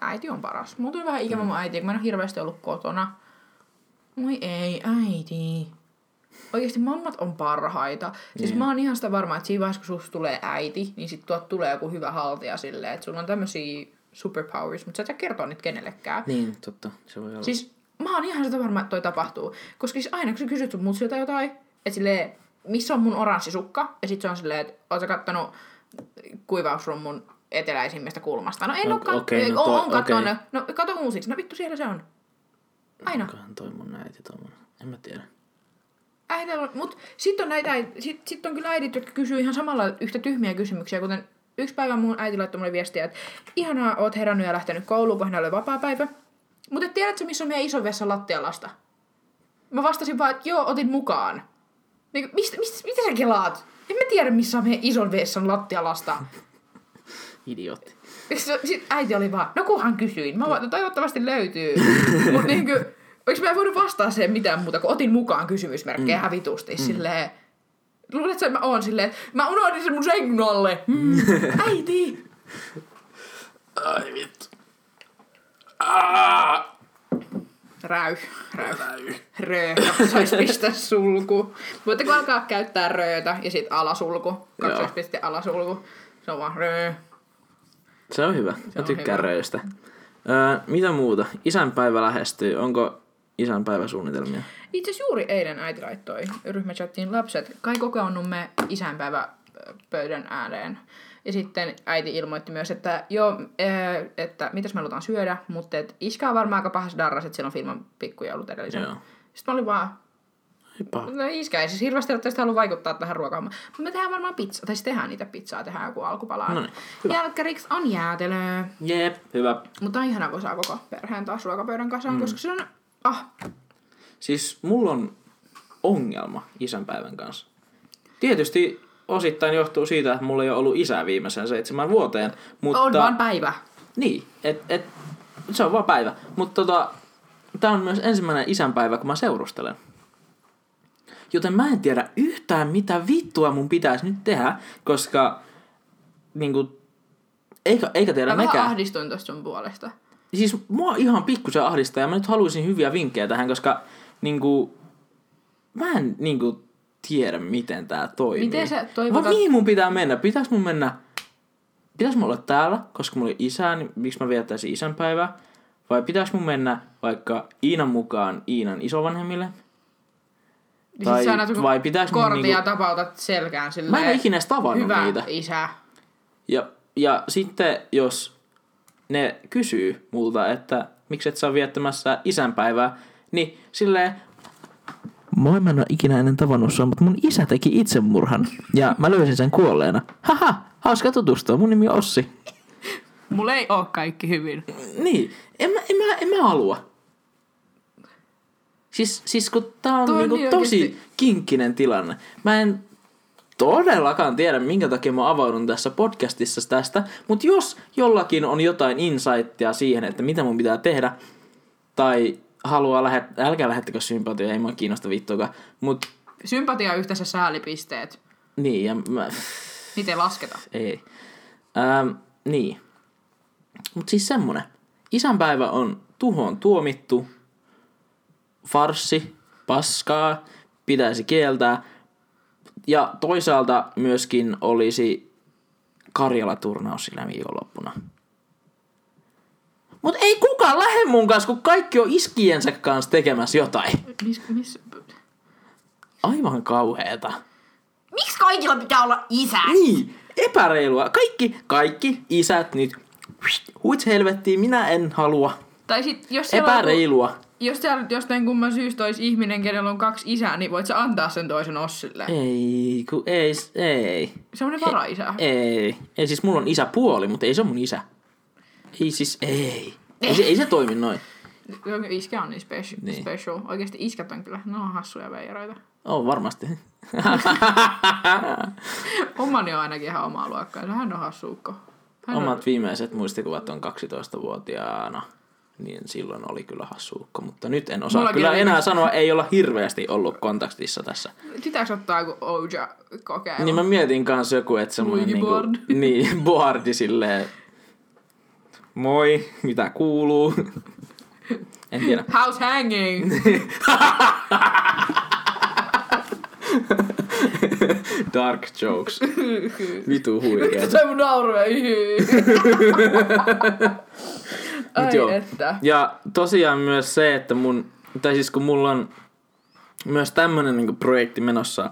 Äiti on paras. Mulla tuli vähän ikävä mun äiti, kun mä en ole hirveästi ollut kotona. Moi ei, äiti. Oikeasti mammat on parhaita. Siis Niin. mä oon ihan sitä varma, että siinä vaiheessa, kun susta tulee äiti, niin sit tuot tulee joku hyvä haltija silleen, että sulla on tämmösiä superpowers, mutta sä et saa kertoa niitä kenellekään. Niin, totta. Se voi olla. Siis mä oon ihan sitä varma, että toi tapahtuu. Koska siis aina kun sä kysyt sun mutsilta jotain, että silleen, missä on mun oranssi sukka? Ja sit se on silleen, että oot sä kattonut kuivausrummun eteläisimmästä kulmasta? No en O- oo kat- okei, no on, toi- on kattonut. okei. No kato uusiksi. No vittu siellä se on. Aina. Onkohan toi mun äiti tommonen? En mä tiedä. Äidillä mut sit on näitä, äit- sit, sit on kyllä äidit, jotka kysyy ihan samalla yhtä tyhmiä kysymyksiä, kuten yksi päivä mun äiti laittoi mulle viestiä, että ihanaa, oot herännyt ja lähtenyt kouluun, kun hänellä oli vapaa päivä. Mutta tiedätkö, missä on meidän iso vessa lattialasta? Mä vastasin vaan, että joo, otin mukaan. Niin, mistä, mistä, mitä sä kelaat? En mä tiedä, missä on meidän ison vessan lattialasta. Idiootti. Sitten äiti oli vaan, no kunhan kysyin. Mä vaan, no toivottavasti löytyy. Mut niinku, Eikö mä en voinut vastaa siihen mitään muuta, kun otin mukaan kysymysmerkkejä mm. hävitusti. Mm. Silleen, luuletko, että mä oon silleen, että mä unohdin sen mun sängyn alle. Mm. <laughs> Äiti! Ai vittu. Aa! Räy, räy, röö, sais pistää sulku. Voitteko alkaa käyttää röötä ja sit alasulku, kaksoispiste alasulku. Se on vaan röö. Se on hyvä. Se Mä tykkään hyvä. röistä. Öö, mitä muuta? Isänpäivä lähestyy. Onko isänpäiväsuunnitelmia? Itse asiassa juuri eilen äiti laittoi ryhmächattiin lapset. Kai kokoonnumme isänpäivä pöydän ääreen. Ja sitten äiti ilmoitti myös, että joo, ää, että mitäs me halutaan syödä, mutta et iskä on varmaan aika pahas darras, että siellä on filman pikkujoulut edellisen. Joo. Sitten mä olin vaan, Ei paha. no iskä ei siis hirveästi ole tästä halua vaikuttaa tähän ruokaan. Mutta me tehdään varmaan pizza, tai siis tehdään niitä pizzaa, tehdään joku alkupalaa. Hyvä. Jälkkäriksi on jäätelöä. Jep, hyvä. Mutta on ihanaa, kun saa koko perheen taas ruokapöydän kasaan, mm. koska se on, ah, Siis mulla on ongelma isänpäivän kanssa. Tietysti osittain johtuu siitä, että mulla ei ole ollut isää viimeisen seitsemän vuoteen. Mutta... On vaan päivä. Niin, et, et, se on vaan päivä. Mutta tota, tää on myös ensimmäinen isänpäivä, kun mä seurustelen. Joten mä en tiedä yhtään, mitä vittua mun pitäisi nyt tehdä, koska niinku, eikä, eikä tiedä Mä vähän nekään. ahdistuin tosta sun puolesta. Siis mua ihan pikkusen ahdistaa ja mä nyt haluaisin hyviä vinkkejä tähän, koska niinku, mä en niinku tiedä, miten tää toimii. Miten sä Vaan toivotat- mihin mun pitää mennä? Pitäis mun mennä... Pitäis mun olla täällä, koska mulla oli isä, niin miksi mä viettäisin isänpäivää? Vai pitäis mun mennä vaikka Iinan mukaan Iinan isovanhemmille? Niin Tai sit sä vai pitäis mun kortin ja niinku- tapautat selkään silleen. Mä en ole ikinä edes tavannut Hyvä niitä. isä. Ja, ja sitten jos ne kysyy multa, että miksi et sä ole viettämässä isänpäivää, niin silleen, Moi, mä en ole ikinä ennen tavannut sua, mutta mun isä teki itsemurhan. Ja mä löysin sen kuolleena. Haha, hauska tutustua. Mun nimi on Ossi. Mulla ei oo kaikki hyvin. Niin, en mä, en mä, en mä halua. Siis, siis kun tää on on niinku niin tosi oikeesti- kinkkinen tilanne. Mä en todellakaan tiedä, minkä takia mä avaudun tässä podcastissa tästä, mutta jos jollakin on jotain insightia siihen, että mitä mun pitää tehdä, tai haluaa lähettää, älkää lähettäkö sympatioa, ei mua kiinnosta vittuakaan, mut Sympatia yhteensä säälipisteet. niin, ja mä, Niitä ei lasketa. ei. Ähm, niin. Mut siis semmonen. Isänpäivä on tuhoon tuomittu. Farssi, paskaa, pitäisi kieltää. Ja toisaalta myöskin olisi Karjala-turnaus sillä viikonloppuna. Mut ei kukaan lähde mun kanssa, kun kaikki on iskiensä kanssa tekemässä jotain. Mis, mis... Aivan kauheeta. Miksi kaikilla pitää olla isä? Niin, epäreilua. Kaikki, kaikki isät nyt, huits helvettiin, minä en halua. Tai sit, jos siellä on, Epäreilua. jos siellä jostain kumman syystä olisi ihminen, kenellä on kaksi isää, niin voit sä antaa sen toisen Ossille. Ei, ku, ei, ei. Semmoinen varaisä. Ei. Ei, siis mulla on isäpuoli, mutta ei se ole mun isä. Ei siis, ei. Ei se, ei se toimi noin. Iskä on niin special. Niin. special. Oikeasti iskät on kyllä, ne on hassuja veijaroita. On varmasti. <laughs> Omani on ainakin ihan omaa luokkaa. Hän on hassuukko. Hän on... Omat viimeiset muistikuvat on 12-vuotiaana. Niin silloin oli kyllä hassuukko, mutta nyt en osaa Mullakin kyllä enää viimeiset- sanoa, ei olla hirveästi ollut kontaktissa tässä. Pitääkö ottaa joku Oja kokeilu? Niin mä mietin kanssa joku, että semmoinen Board. niin, boardi silleen, moi, mitä kuuluu? en tiedä. House hanging! <laughs> Dark jokes. Vitu huikeeta. Se mun nauru. <laughs> Ai joo. että. Ja tosiaan myös se, että mun, tai siis kun mulla on myös tämmönen niinku projekti menossa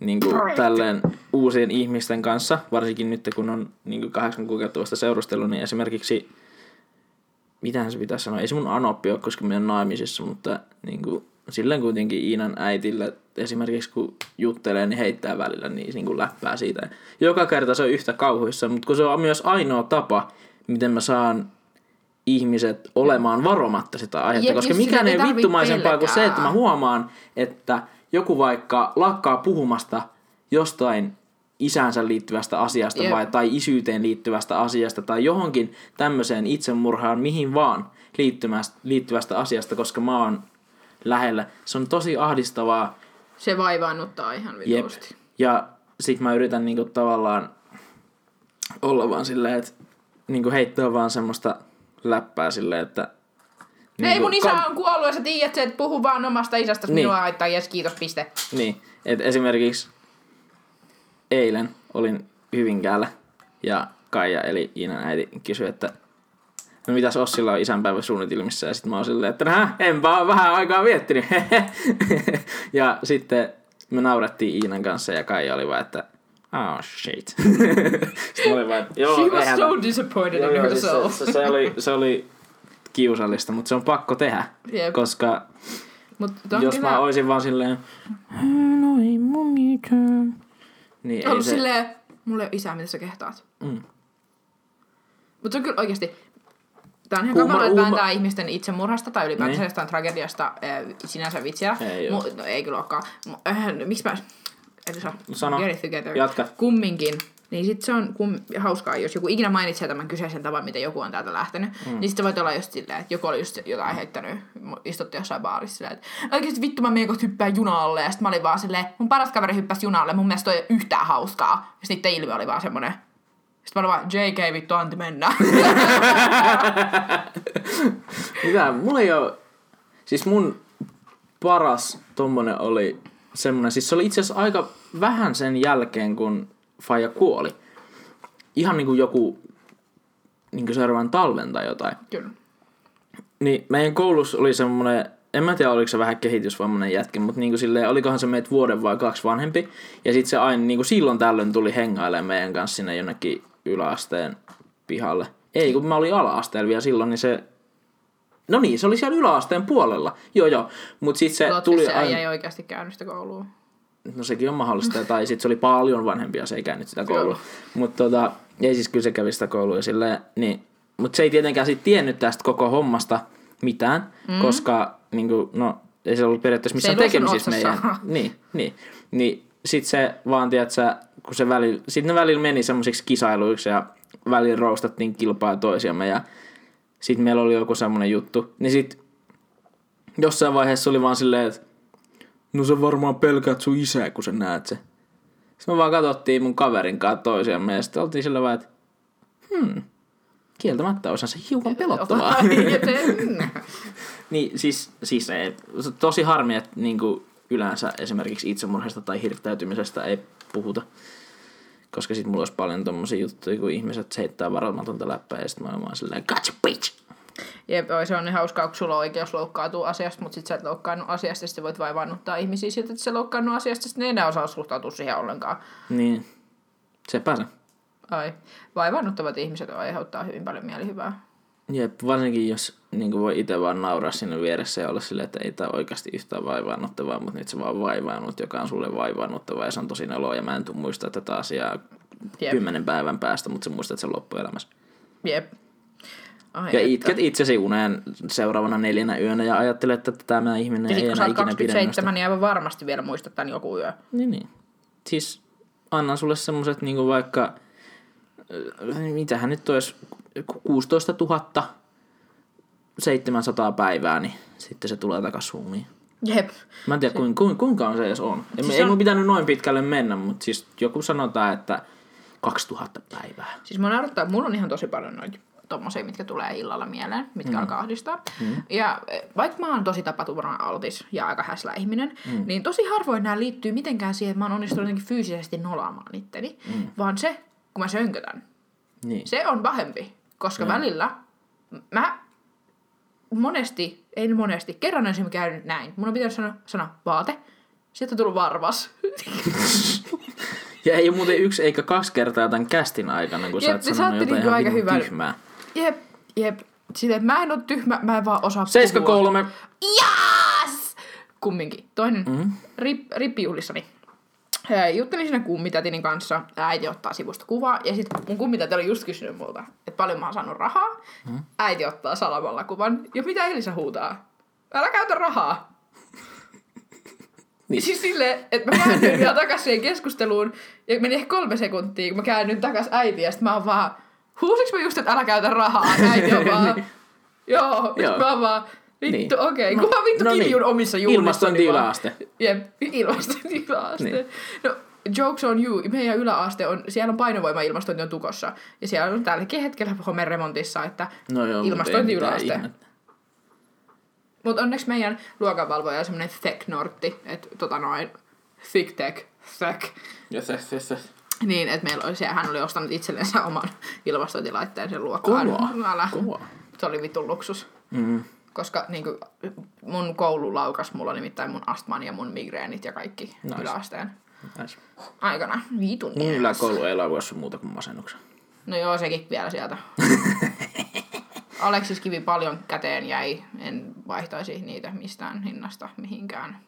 niinku Projekti. tälleen uusien ihmisten kanssa, varsinkin nyt kun on niinku kahdeksan kuukautta vasta seurustellut, niin esimerkiksi, mitähän se pitäisi sanoa, ei se mun anoppi ole, koska meidän naimisissa, mutta niinku, silleen kuitenkin Iinan äitille esimerkiksi kun juttelee, niin heittää välillä niin, niin kuin läppää siitä. Joka kerta se on yhtä kauhuissa, mutta kun se on myös ainoa tapa, miten mä saan ihmiset olemaan varomatta sitä aihetta, koska mikään ei vittumaisempaa kuin se, että mä pelkää. huomaan, että joku vaikka lakkaa puhumasta jostain isänsä liittyvästä asiasta Jep. vai, tai isyyteen liittyvästä asiasta tai johonkin tämmöiseen itsemurhaan, mihin vaan liittymästä, liittyvästä asiasta, koska mä oon lähellä. Se on tosi ahdistavaa. Se vaivaannuttaa ihan Jep. vitusti. Ja sit mä yritän niinku tavallaan olla vaan silleen, että niinku heittää vaan semmoista läppää silleen, että Ei mun isä ka- on kuollut ja sä tiedät, että puhu vaan omasta isästä, Niin. niin. minua haittaa, jes kiitos, piste. Niin, että esimerkiksi eilen olin Hyvinkäällä ja Kaija eli Iinan äiti kysyi, että no mitäs Ossilla on isänpäivä suunnitelmissa ja sitten mä oon silleen, että nää, enpä oo vähän aikaa miettinyt. <laughs> ja sitten me naurettiin Iinan kanssa ja Kaija oli vaan, että oh shit. <laughs> sitten mä olin vaan, joo, She was so disappointed Joo, in siis herself. se, se, se, oli, se oli kiusallista, mutta se on pakko tehdä, Jep. koska Mut jos kyllä mä oisin vaan silleen, no ei mun mitään. Niin ei ollut se, silleen, mulla ei ole isää, mitä sä kehtaat. Mm. Mutta se on kyllä oikeasti, Tämä on ihan kamala, että vääntää ihmisten itsemurhasta tai ylipäätään Niin. jostain tragediasta äh, sinänsä vitsiä. Ei oo. no, ei kyllä olekaan. Mu- Äh, miksi mä... Saa. Sano. Jatka. Kumminkin. Niin sit se on kum, hauskaa, jos joku ikinä mainitsee tämän kyseisen tavan, miten joku on täältä lähtenyt. Mm. Niin sit se voi olla just silleen, että joku oli just jotain heittänyt, istutti jossain baarissa silleen, että oikeesti vittu mä menen hyppää junalle. Ja sit mä olin vaan silleen, mun paras kaveri hyppäsi junalle, mun mielestä toi ei ole yhtään hauskaa. Ja sit niiden ilme oli vaan semmonen. Sitten mä olin vaan, JK vittu anti mennä. <laughs> Mitä? Mulla ei oo... Siis mun paras tommonen oli semmonen, siis se oli itse asiassa aika vähän sen jälkeen, kun Faija kuoli. Ihan niinku joku niinku seuraavan talven tai jotain. Kyllä. Niin meidän koulussa oli semmonen, en mä tiedä oliko se vähän kehitysvammainen jätkä, mutta niinku silleen, olikohan se meitä vuoden vai kaksi vanhempi. Ja sit se aina niinku silloin tällöin tuli hengailemaan meidän kanssa sinne jonnekin yläasteen pihalle. Ei, kun mä olin ala-asteella vielä silloin, niin se... No niin, se oli siellä yläasteen puolella. Joo, joo. Mut sit se Tuli tuli aina... ei oikeasti käynyt sitä koulua. No sekin on mahdollista, tai sitten se oli paljon vanhempia, se ei käynyt sitä koulua. Mutta tota, ei siis kyllä se kävi sitä koulua silleen, niin. Mutta se ei tietenkään sit tiennyt tästä koko hommasta mitään, mm. koska niinku, no, ei se ollut periaatteessa missään tekemisissä meidän. <laughs> Niin, niin. Niin sit se vaan, tiedätkö, kun se välillä, sit ne välillä meni semmoisiksi kisailuiksi ja välillä roustattiin kilpaa toisiamme ja sit meillä oli joku semmoinen juttu. Niin sit jossain vaiheessa oli vaan silleen, että No sä varmaan pelkäät sun isää, kun sä näet se. Sitten me vaan katsottiin mun kaverin kanssa ja sitten oltiin sillä vaan, että hmm, kieltämättä osa se hiukan pelottavaa. <laughs> Joten- <laughs> niin siis, siis ei, se on tosi harmi, että niinku yleensä esimerkiksi itsemurhasta tai hirttäytymisestä ei puhuta. Koska sit mulla olisi paljon tommosia juttuja, kun ihmiset heittää varomatonta läppää ja sit mä oon vaan silleen, gotcha bitch! Jep, oi, se on niin hauskaa, kun sulla on oikeus loukkaantua asiasta, mutta sit sä et loukkaannut asiasta, ja sit voit vaivannuttaa ihmisiä siltä, että sä loukkaannut asiasta, sit ne ei enää osaa suhtautua siihen ollenkaan. Niin, sepä se. Ai, vaivannuttavat ihmiset aiheuttaa hyvin paljon mielihyvää. Jep, varsinkin jos niin voi itse vaan nauraa sinne vieressä ja olla silleen, että ei tämä oikeasti yhtään vaivaannuttavaa, mutta nyt se vaan vaivaannut, joka on sulle vaivaannuttavaa ja se on tosi noloa ja mä en tuu muistaa tätä asiaa Jep. kymmenen päivän päästä, mutta sä muistat sen loppuelämässä. Jep. Ai, Ja että. itket itsesi uneen seuraavana neljänä yönä ja ajattelet, että tämä ihminen Ja ei enää ikinä pidä 27, niin aivan varmasti vielä muistat tän joku yö. Niin, niin. Siis annan sulle semmoset niinku vaikka, äh, mitähän nyt olisi, 16 000 700 päivää, niin sitten se tulee takas suumiin. Jep. Mä en tiedä, kuinka, kuinka, kuinka on se edes on. Ei, Siis ei on- mun pitänyt noin pitkälle mennä, mutta siis joku sanotaan, että 2000 päivää. Siis mun naurattaa, mulla on ihan tosi paljon noita tommosia, mitkä tulee illalla mieleen, mitkä mm. alkaa ahdistaa. Mm. Ja eh, vaikka mä oon tosi tapaturman altis ja aika häslä ihminen, mm. niin tosi harvoin nämä liittyy mitenkään siihen, että mä oon onnistunut jotenkin fyysisesti nolaamaan itteni, mm. vaan se, kun mä sönkötän. Niin. Se on pahempi, koska mm. välillä mä monesti, ei monesti, kerran esimerkiksi käynyt näin. Mun on pitänyt sanoa, sanoa vaate, sieltä on tullut varvas. <laughs> Ja ei ole muuten yksi eikä kaksi kertaa tämän kästin aikana, kun sä Jep, oot sanonut jotain niinku ihan aika hyvän- tyhmää. Jep, jep. Silleen, mä en oo tyhmä, mä en vaan osaa puhua. 73. Yes! Kumminkin. Toinen mm-hmm. rip, rippijuhlissani. Ää, Juttelin siinä kummitätini kanssa. Äiti ottaa sivusta kuvaa. Ja sitten mun kummitäti oli just kysynyt multa, että paljon mä oon saanut rahaa. Mm-hmm. Äiti ottaa salamalla kuvan. Ja mitä Elisa huutaa? Älä käytä rahaa. <laughs> Niin. Siis silleen, että mä käännyin vielä takas siihen keskusteluun. Ja meni ehkä kolme sekuntia, kun mä käännyin takas äitiä. Ja sit mä oon vaan, huusiks mä just, että älä käytä rahaa? Äiti on <laughs> vaan, joo. Joo. Joo. Mä oon vaan, vittu, Niin. okei. Okay. No- Kuka vittu no niin. kiljun omissa juhlissani Ilmastointi vaan. yläaste. Jep, ilmastointi yläaste. Niin. Niin. No, jokes on you. Meidän yläaste on, siellä on painovoima-ilmastointi on tukossa. Ja siellä on tälläkin hetkellä homen remontissa, että No joo, ilmastointi yläaste. Mutta onneksi meidän luokanvalvoja on semmoinen tech-nortti, että tota noin, thick tech, tech. Yes, yes, yes, yes. Niin, että meillä oli siellä, hän oli ostanut itsellensä oman ilmastointilaitteen sen luokkaan. Kovaa. Se oli vitun luksus. Mm. Koska niin kuin, mun koulu laukas mulla nimittäin mun astman ja mun migreenit ja kaikki Nice. yläasteen Nice. aikana. Vitun Mun yläkoulu ei laukoissa muuta kuin masennuksen. No joo, sekin vielä sieltä. <laughs> Aleksis Kivi paljon käteen jäi. En vaihtaisi niitä mistään hinnasta mihinkään.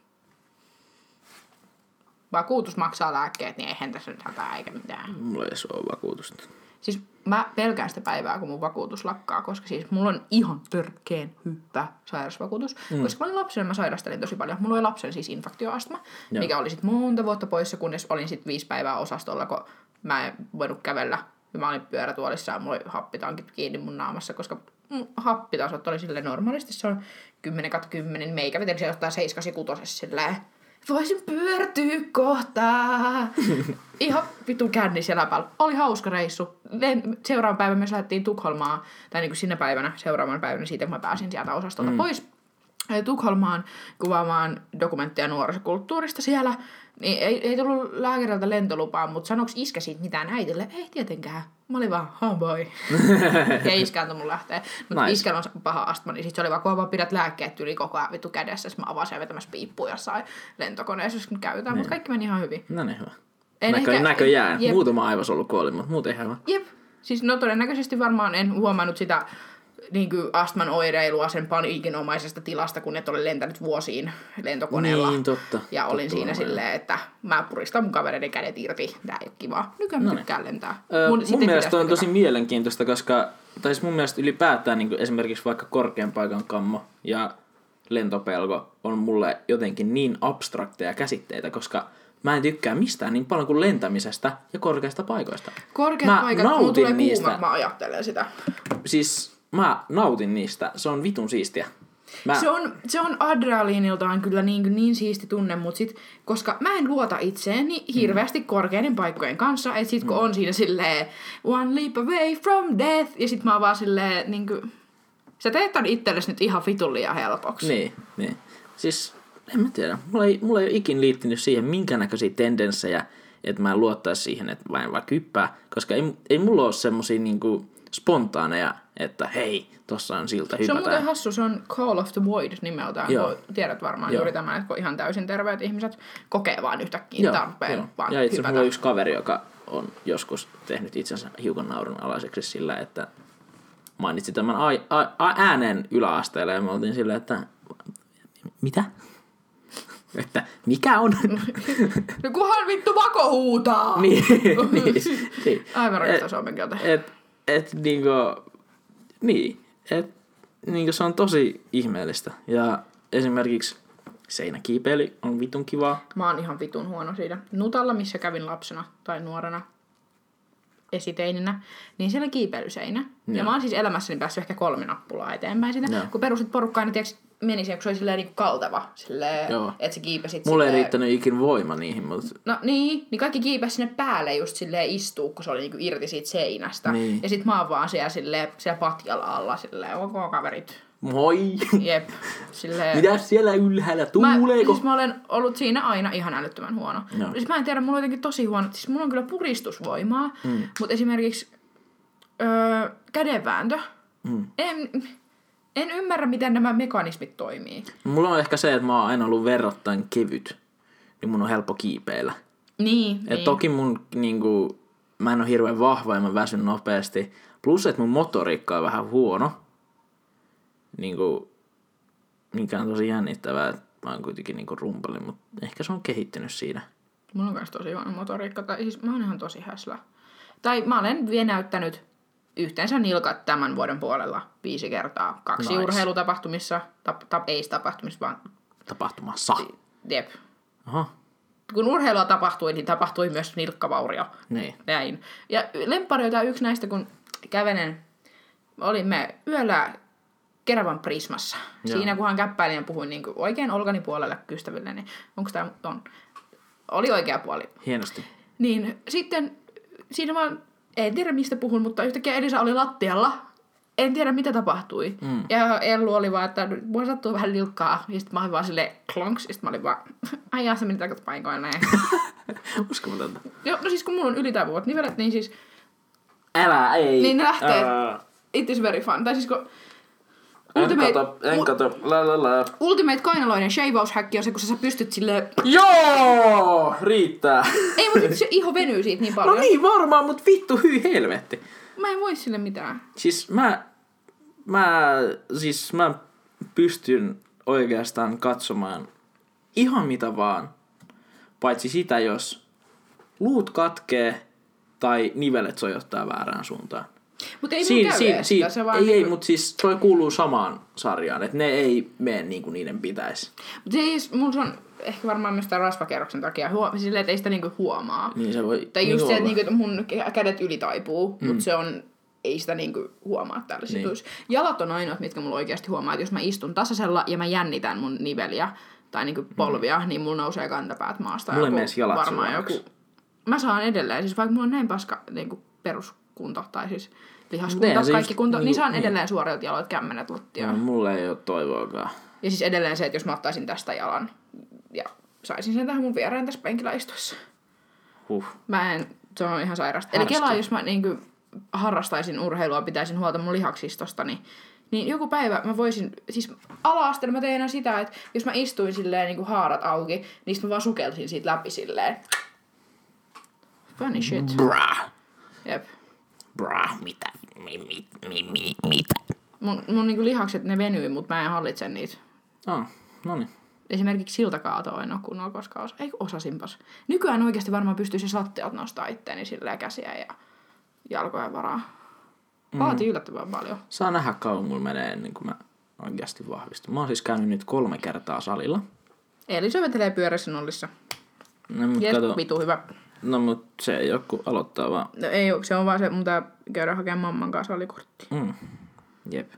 Vakuutus maksaa lääkkeet, niin eihän tässä nyt hätää eikä mitään. Mulla ei ole vakuutusta. Siis mä pelkään sitä päivää, kun mun vakuutus lakkaa, koska siis mulla on ihan törkeen hyvä sairausvakuutus. Mm. Koska mä olin lapsena, mä sairastelin tosi paljon. Mulla oli lapsen siis infaktioastma, Joo. mikä oli sitten monta vuotta poissa, kunnes olin sitten viisi päivää osastolla, kun mä en voinut kävellä. Ja mä olin pyörätuolissa ja mulla oli happitankit kiinni mun naamassa, koska mun happitasot oli sille normaalisti. Se on 10 10, meikä veteli siellä jostain 7 silleen. Voisin pyörtyä kohta. <laughs> Ihan vitu känni siellä päällä. Oli hauska reissu. Seuraavan päivän me lähdettiin Tukholmaan, tai niin kuin sinä päivänä, seuraavan päivänä siitä, kun mä pääsin sieltä osastolta mm. pois Tukholmaan kuvaamaan dokumenttia nuorisokulttuurista siellä. Niin ei, ei tullut lääkäriltä lentolupaa, mutta sanoks iskä siitä mitään äitille? Ei tietenkään. Mä olin vaan, oh <laughs> boy. ja iskä antoi mun lähteä. Mutta Nice. iskällä on paha astma, niin sit se oli vaan, kun vaan pidät lääkkeet yli koko ajan vittu kädessä. Mä avasin vetämässä piippuja jossain lentokoneessa, jos käytetään. Mutta kaikki meni ihan hyvin. No niin hyvä. En Näkö, ehkä- näköjään. jep. Muutama aivosolu kuoli, mutta muuten ihan hyvä. Jep. Siis no todennäköisesti varmaan en huomannut sitä niin kuin astman oireilua sen paniikinomaisesta tilasta, kun et ole lentänyt vuosiin lentokoneella. Niin, totta. Ja olin Totta siinä silleen, että mä puristan mun kavereiden kädet irti. Tää ei ole kivaa. Nykyään mä tykkään lentää. Öö, mun sitten mielestä on tosi mielenkiintoista, koska, tai siis mun mielestä ylipäätään niin esimerkiksi vaikka korkean paikan kammo ja lentopelko on mulle jotenkin niin abstrakteja käsitteitä, koska mä en tykkää mistään niin paljon kuin lentämisestä ja korkeista paikoista. Korkeat mä paikat, mulla tulee niistä. kuuma, mä ajattelen sitä. Siis mä nautin niistä, se on vitun siistiä. Mä, Se on, se on adrenaliiniltaan kyllä niin, niin siisti tunne, mutta sit, koska mä en luota itseeni hirveästi korkeiden paikkojen kanssa, että sit kun Mm. on siinä silleen one leap away from death, ja sit mä oon vaan silleen niin kuin, sä teet tän itsellesi nyt ihan vitun liian helpoksi. Niin, niin. Siis en mä tiedä. Mulla ei, mulla ei ole ikin liittynyt siihen minkä näköisiä tendenssejä, että mä en luottaisi siihen, että en vaan kyppää. Koska ei, ei mulla ole semmosia niinku spontaaneja, että hei, tossa on silta Se on muuten hassu, se on Call of the Void nimeltään, Joo. kun tiedät varmaan Joo. juuri tämän, että kun ihan täysin terveet ihmiset kokee vaan yhtäkkiä Joo, tarpeen joo. vaan Ja itse asiassa mulla on yksi kaveri, joka on joskus tehnyt itsensä hiukan naurunalaiseksi sillä, että mainitsi tämän a- a- äänen yläasteella ja me oltiin silleen, että mitä? <laughs> että mikä on? <laughs> No kunhan vittu vako huutaa! niin, niin, <laughs> niin. Aivan rakastan Et- suomen kieltä. Et, et niinku, niin, et niinku se on tosi ihmeellistä. Ja esimerkiksi seinäkiipeily on vitun kivaa. Mä oon ihan vitun huono siinä. Nutalla, missä kävin lapsena tai nuorena esiteininä, niin siellä kiipeilyseinä. Ja Joo. mä oon siis elämässäni päässyt ehkä kolme nappulaa eteenpäin sitä. Joo. Kun perustit porukkaa, niin tiiäks, meni siihen, kun se oli silleen niin kalteva. Silleen, että sä kiipesit Mulla ei silleen- riittänyt ikin voima niihin, mutta No niin, niin kaikki kiipesi sinne päälle just silleen istuu, kun se oli niinku irti siitä seinästä. Niin. Ja sit mä oon vaan siellä, silleen, siellä patjalla alla silleen, ok kaverit. moi! Jep. Silleen, Mitäs siellä ylhäällä Mä, tuuleeko? siis mä olen ollut siinä aina ihan älyttömän huono. Joo. Siis mä en tiedä, mulla on jotenkin tosi huono. Siis mulla on kyllä puristusvoimaa, mm. mutta esimerkiksi öö, kädenvääntö. Mm. En, en ymmärrä, miten nämä mekanismit toimii. Mulla on ehkä se, että mä oon aina ollut verrattain kevyt, niin mun on helppo kiipeillä. Niin, Et niin. toki mun niinku, mä en ole hirveän vahva ja mä väsyn nopeasti. Plus, että mun motoriikka on vähän huono. Niinku, mikä on tosi jännittävää, että mä oon kuitenkin niinku rumpali, mutta ehkä se on kehittynyt siinä. Mulla on myös tosi huono motoriikka. Tai siis mä oon ihan tosi häslä. Tai mä olen vielä näyttänyt yhteensä nilkat tämän vuoden puolella viisi kertaa. Kaksi Nice. urheilutapahtumissa, tap, tap, ei tapahtumissa, vaan Tapahtumassa. jep. Aha, Kun urheilua tapahtui, niin tapahtui myös nilkkavaurio. niin. Näin. Ja lempparioita yksi näistä, kun kävelen, olimme yöllä Keravan Prismassa. Joo. Siinä kunhan käppäilin ja puhuin niin oikein Olgani puolelle ystäville, niin onko tämä on? Oli oikea puoli. Hienosti. Niin sitten siinä vaan, en tiedä mistä puhun, mutta yhtäkkiä Elisa oli lattialla. En tiedä mitä tapahtui. Mm. Ja Ellu oli vaan, että mua sattuu vähän lilkkaa. Ja sitten mä olin vaan silleen klonks. Ja sitten mä olin vaan, <laughs> ai jaa, se meni takaisin paikoilleen. <laughs> Uskomatonta. Joo, no siis kun mulla on ylitaipuvat nivelet, niin siis Älä, ei. Niin ne lähtee. Ää. it is very fun. Tai siis kun En Ultimate, kato, en kato. La la la. Ultimate kainaloinen shaveaushäkki on se, kun sä pystyt silleen... Joo! Riittää. Ei, mutta se iho venyy siitä niin <laughs> paljon. No niin varmaan, mut vittu hyi helvetti. Mä en voi sille mitään. Siis mä, mä, siis mä pystyn oikeastaan katsomaan ihan mitä vaan. Paitsi sitä, jos luut katkee tai nivelet sojottaa väärään suuntaan. Mutta ei mun käy edes sitä, se vaan ei, ei, niinku- mutta siis toi kuuluu samaan sarjaan, että ne ei mene niin kuin niiden pitäisi. Mut se ei, se on ehkä varmaan myös tämän rasvakerroksen takia, huo, silleen, että ei sitä niinku huomaa. Niin se voi Tai niin just se, että, niinku, mun kä- kädet ylitaipuu, mm. mutta se on, ei sitä niinku huomaa tällaisissa Niin. Jalat on ainoat, mitkä mulla oikeasti huomaa, että jos mä istun tasaisella ja mä jännitän mun niveliä tai niinku polvia, niin mulla nousee kantapäät maasta. Mulla joku- jalat varmaan joku. Mä saan edelleen, siis vaikka mulla on näin paska niinku peruskunto tai siis lihaskunto, eihän se kaikki just kunto, niin, niinku- saan niin. edelleen suorilta jaloit kämmenet lattiaan. No, mulla ei ole toivoakaan. Ja siis edelleen se, että jos mä ottaisin tästä jalan ja saisin sen tähän mun viereen tässä penkillä istuessa. Huh. Mä en, se on ihan sairasta. Eli kelaa, jos mä niinku harrastaisin urheilua, pitäisin huolta mun lihaksistosta, niin, niin joku päivä mä voisin, siis ala mä tein sitä, että jos mä istuin silleen niinku haarat auki, niin mä vaan sukelsin siitä läpi silleen. Funny shit. Brah. Jep. Brah. Mitä? Mi, mi, mi, mi, mitä? Mun, mun niinku lihakset, ne venyy, mutta mä en hallitse niitä. Ah, no niin. Esimerkiksi siltakaatoa en ole kunnolla koskaan osa. Ei osasinpas. Nykyään oikeasti varmaan pystyisi lattialta nostaa itteeni silleen käsiä ja jalkojen varaa. Vaatii yllättävän paljon. Saa nähdä kauan mulla menee ennen kuin mä oikeasti vahvistun. Mä oon siis käynyt nyt kolme kertaa salilla. Eli se vetelee pyörässä nollissa. No, mut Jes, kato, vitu hyvä. No mut se ei oo kun aloittaa vaan. No, ei oo, se on vaan se, mun tää käydä hakemaan mamman kanssa salikortti. Mm. Jep.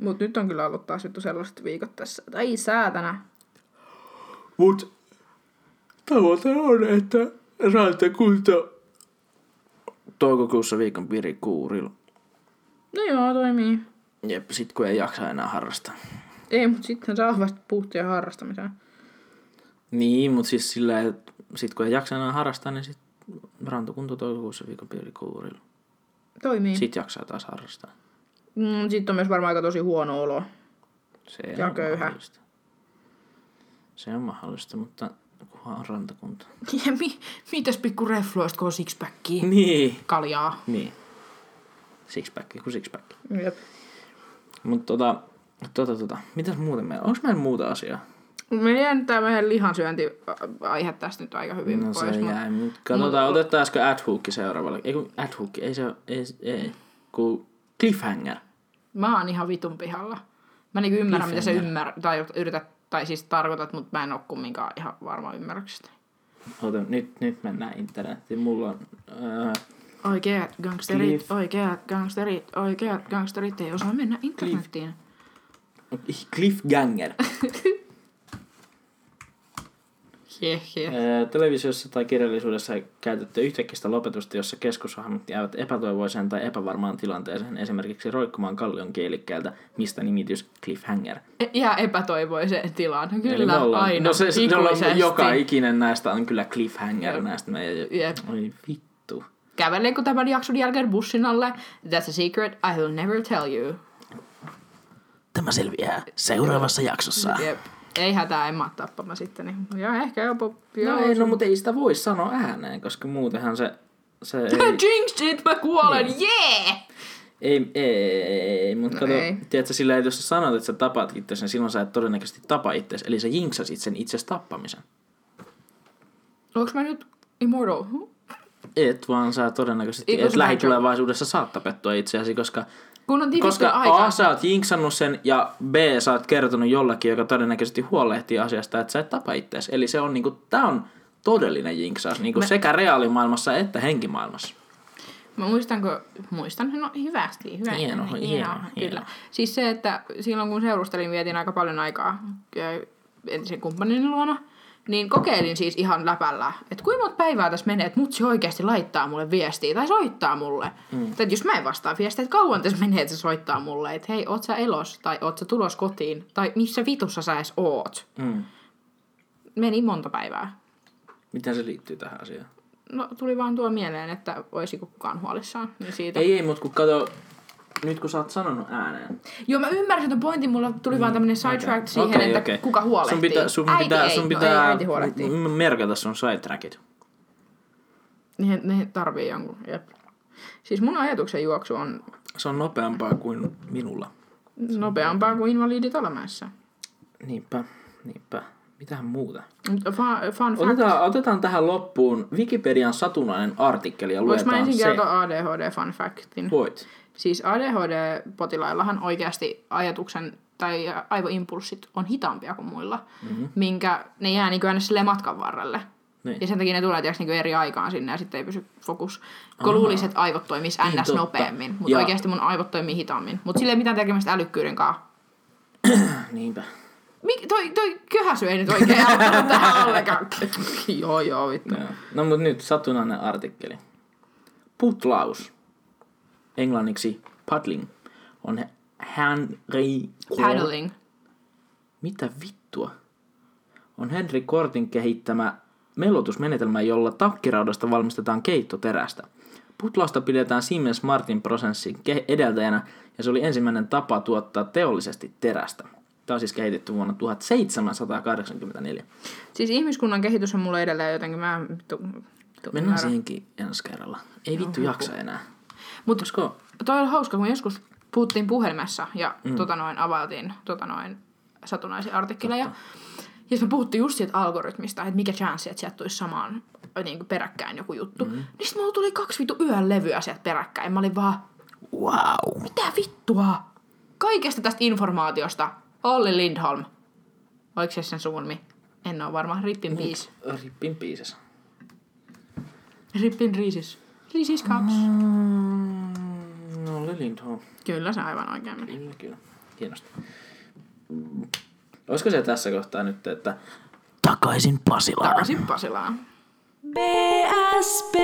Mut nyt on kyllä ollut taas vittu sellaiset viikot tässä. että Ai säätänä. Mut tavoite on, että saatte kunto toukokuussa viikon pirikuurilla. No joo, toimii. Jep, sit kun ei jaksa enää harrastaa. Ei, mut sitten saa vasta puhtia harrastamiseen. Niin, mut siis silleen, että sit kun ei jaksa enää harrastaa, niin sit rantokunto toukokuussa viikon pirikuurilla. Toimii. Sit jaksaa taas harrastaa. Mm, sitten on myös varmaan aika tosi huono olo. Se Ja on köyhä. mahdollista. Se on mahdollista, mutta kunhan on rantakunta. <laughs> Ja mi- mitäs pikku refluista, kun on sixpackia? Niin. Kaljaa. Niin. Sixpack kuin sixpack. Jep. Mutta tota, tota, tota, mitäs muuten meillä? Onko meillä muuta asiaa? Me jää tää meidän lihansyönti-aihe tästä nyt aika hyvin No pois. se mut- jäi. Mut katsotaan, otetaanko Adhook seuraavalle. Ei kun Adhook, ei se oo- ei, ei. Kun Cliffhanger. Mä oon ihan vitun pihalla. Mä niinku ymmärrän, mitä Cliffhanger. ymmärrät, tai yrität, tai siis tarkoitat, mutta mä en oo kumminkaan ihan varma ymmärryksestä. Ota, nyt, nyt mennään internettiin. Mulla on... Ää, Oikeat gangsterit, Cliff- oikeat gangsterit, oikeat gangsterit ei osaa mennä internettiin. Cliffhanger. Heh, <laughs> heh. Ää, Televisiossa tai kirjallisuudessa käytetty yhtäkkiä lopetusta, jossa keskushahmot jäävät epätoivoiseen tai epävarmaan tilanteeseen, esimerkiksi roikkumaan kallion kielikkeeltä, mistä nimitys Cliffhanger. Jää epätoivoiseen tilaan. Kyllä, ollaan- aina. No se, on, ikuisesti. joka ikinen näistä on kyllä Cliffhanger Jep. näistä meidän. Jep. Oi vittu. Kävelenkö tämän jakson jälkeen bussin alle? That's a secret I will never tell you. Tämä selviää seuraavassa jaksossa. Jep. Ei hätää, en mä tappama sitten. Niin. Ja ehkä jopa... No ei, no mutta ei sitä voi sanoa ääneen, koska muutenhan se, se <laughs> ei, Jinx it, mä kuolen, yeah! ei, ei, ei, ei, mutta No kato, ei. tiedätkö, sillä että jos sä sanot, että sä tapaat itsesi, niin silloin sä et todennäköisesti tapa itsesi, eli sä jinksasit sen itses tappamisen. Onks mä nyt immortal? Huh? Et, vaan sä todennäköisesti, was et lähitulevaisuudessa saat tapettua itseäsi, koska, Kun on koska aikaa. A, sä oot jinksannut sen, ja B, sä oot kertonut jollekin, joka todennäköisesti huolehtii asiasta, että sä et tapa itseäsi. Eli se on niinku, tää on todellinen jinksaus, niinku sekä reaalimaailmassa että henkimaailmassa. Mä muistanko, muistan, no hyvästi, hyvä. Hieno, hieno, kyllä. hieno. Siis se, että silloin kun seurustelin, vietin aika paljon aikaa entisen kumppanin luona, niin kokeilin siis ihan läpällä, että kuinka monta päivää tässä menee, että mutsi oikeasti laittaa mulle viestiä tai soittaa mulle. Mm. Tai jos mä en vastaa viestiä, että kauan tässä menee, että se soittaa mulle, että hei, oot sä elos, tai oot sä tulos kotiin, tai missä vitussa sä edes oot. Mm. Meni monta päivää. Miten se liittyy tähän asiaan? No tuli vaan tuo mieleen, että olisiko kukaan huolissaan. Niin siitä. Ei, ei, mutta kun kato, nyt kun sä oot sanonut ääneen. Joo, mä ymmärsin ton pointin, mulla tuli vaan tämmönen sidetrack siihen, Okei, että okei. kuka huolehtii. Sun pitää, sun äiti pitää, ei, sun no pitää ei, äiti huolehtii. merkata sun sidetrackit. Ne, ne tarvii jonkun, jep. Siis mun ajatuksen juoksu on Se on nopeampaa kuin minulla. nopeampaa kuin invalidit olemässä. Niinpä, niinpä. Mitähän muuta? Fun, fun fact. Otetaan, otetaan tähän loppuun Wikipedian satunnainen artikkeli ja Vois mä luetaan ensin se. kertoa ADHD fun factin. Voit. Siis ADHD-potilaillahan oikeasti ajatuksen tai aivoimpulssit on hitaampia kuin muilla, mm-hmm. minkä ne jää niin aina silleen matkan varrelle. Niin. Ja sen takia ne tulee tiiäks, niin eri aikaan sinne ja sitten ei pysy fokus. Kun luulisi, että aivot toimis Niin, ns. totta. nopeammin, mutta Ja- oikeasti mun aivot toimii hitaammin. Mutta sillä ei mitään tekemistä älykkyyden kanssa. <clears throat> Niinpä. Mik, toi, toi köhäsy ei nyt oikein auttanut tähän <laughs> ollenkaan. <laughs> joo, joo, vittu. Joo. No mut nyt satunnainen artikkeli. Putlaus, englanniksi paddling, on Henry... Paddling. Mitä vittua? On Henry Kortin kehittämä melotusmenetelmä, jolla takkiraudasta valmistetaan keittoterästä. Putlausta pidetään Siemens Martin prosessin edeltäjänä ja se oli ensimmäinen tapa tuottaa teollisesti terästä. Tämä on siis kehitetty vuonna 1784. Siis ihmiskunnan kehitys on mulle edelleen jotenkin, mä vittu, vittu Mennään siihenkin ensi kerralla. Ei vittu jaksa enää. Mut Koska toi oli hauska, kun joskus puhuttiin puhelimessa ja mm. tota noin, availtiin tota noin, satunnaisia artikkeleja. Ja sitten me puhuttiin just siitä algoritmista, että mikä chanssi, että sieltä tulisi samaan niin kuin peräkkäin joku juttu. Mm. Niin sitten mulla tuli kaksi vittu yön levyä sieltä peräkkäin. Mä olin vaan, wow. mitä vittua? Kaikesta tästä informaatiosta Olli Lindholm. Oliko se sen suvun En ole varma. Rippin biis. Rippin piisessä. Rippin riisis. Riisis kaps. Mm, no Lindholm. Kyllä se aivan oikein meni. Kyllä, kyllä. Hienosti. Olisiko se tässä kohtaa nyt, että takaisin Pasilaan? Takaisin Pasilaan. BSB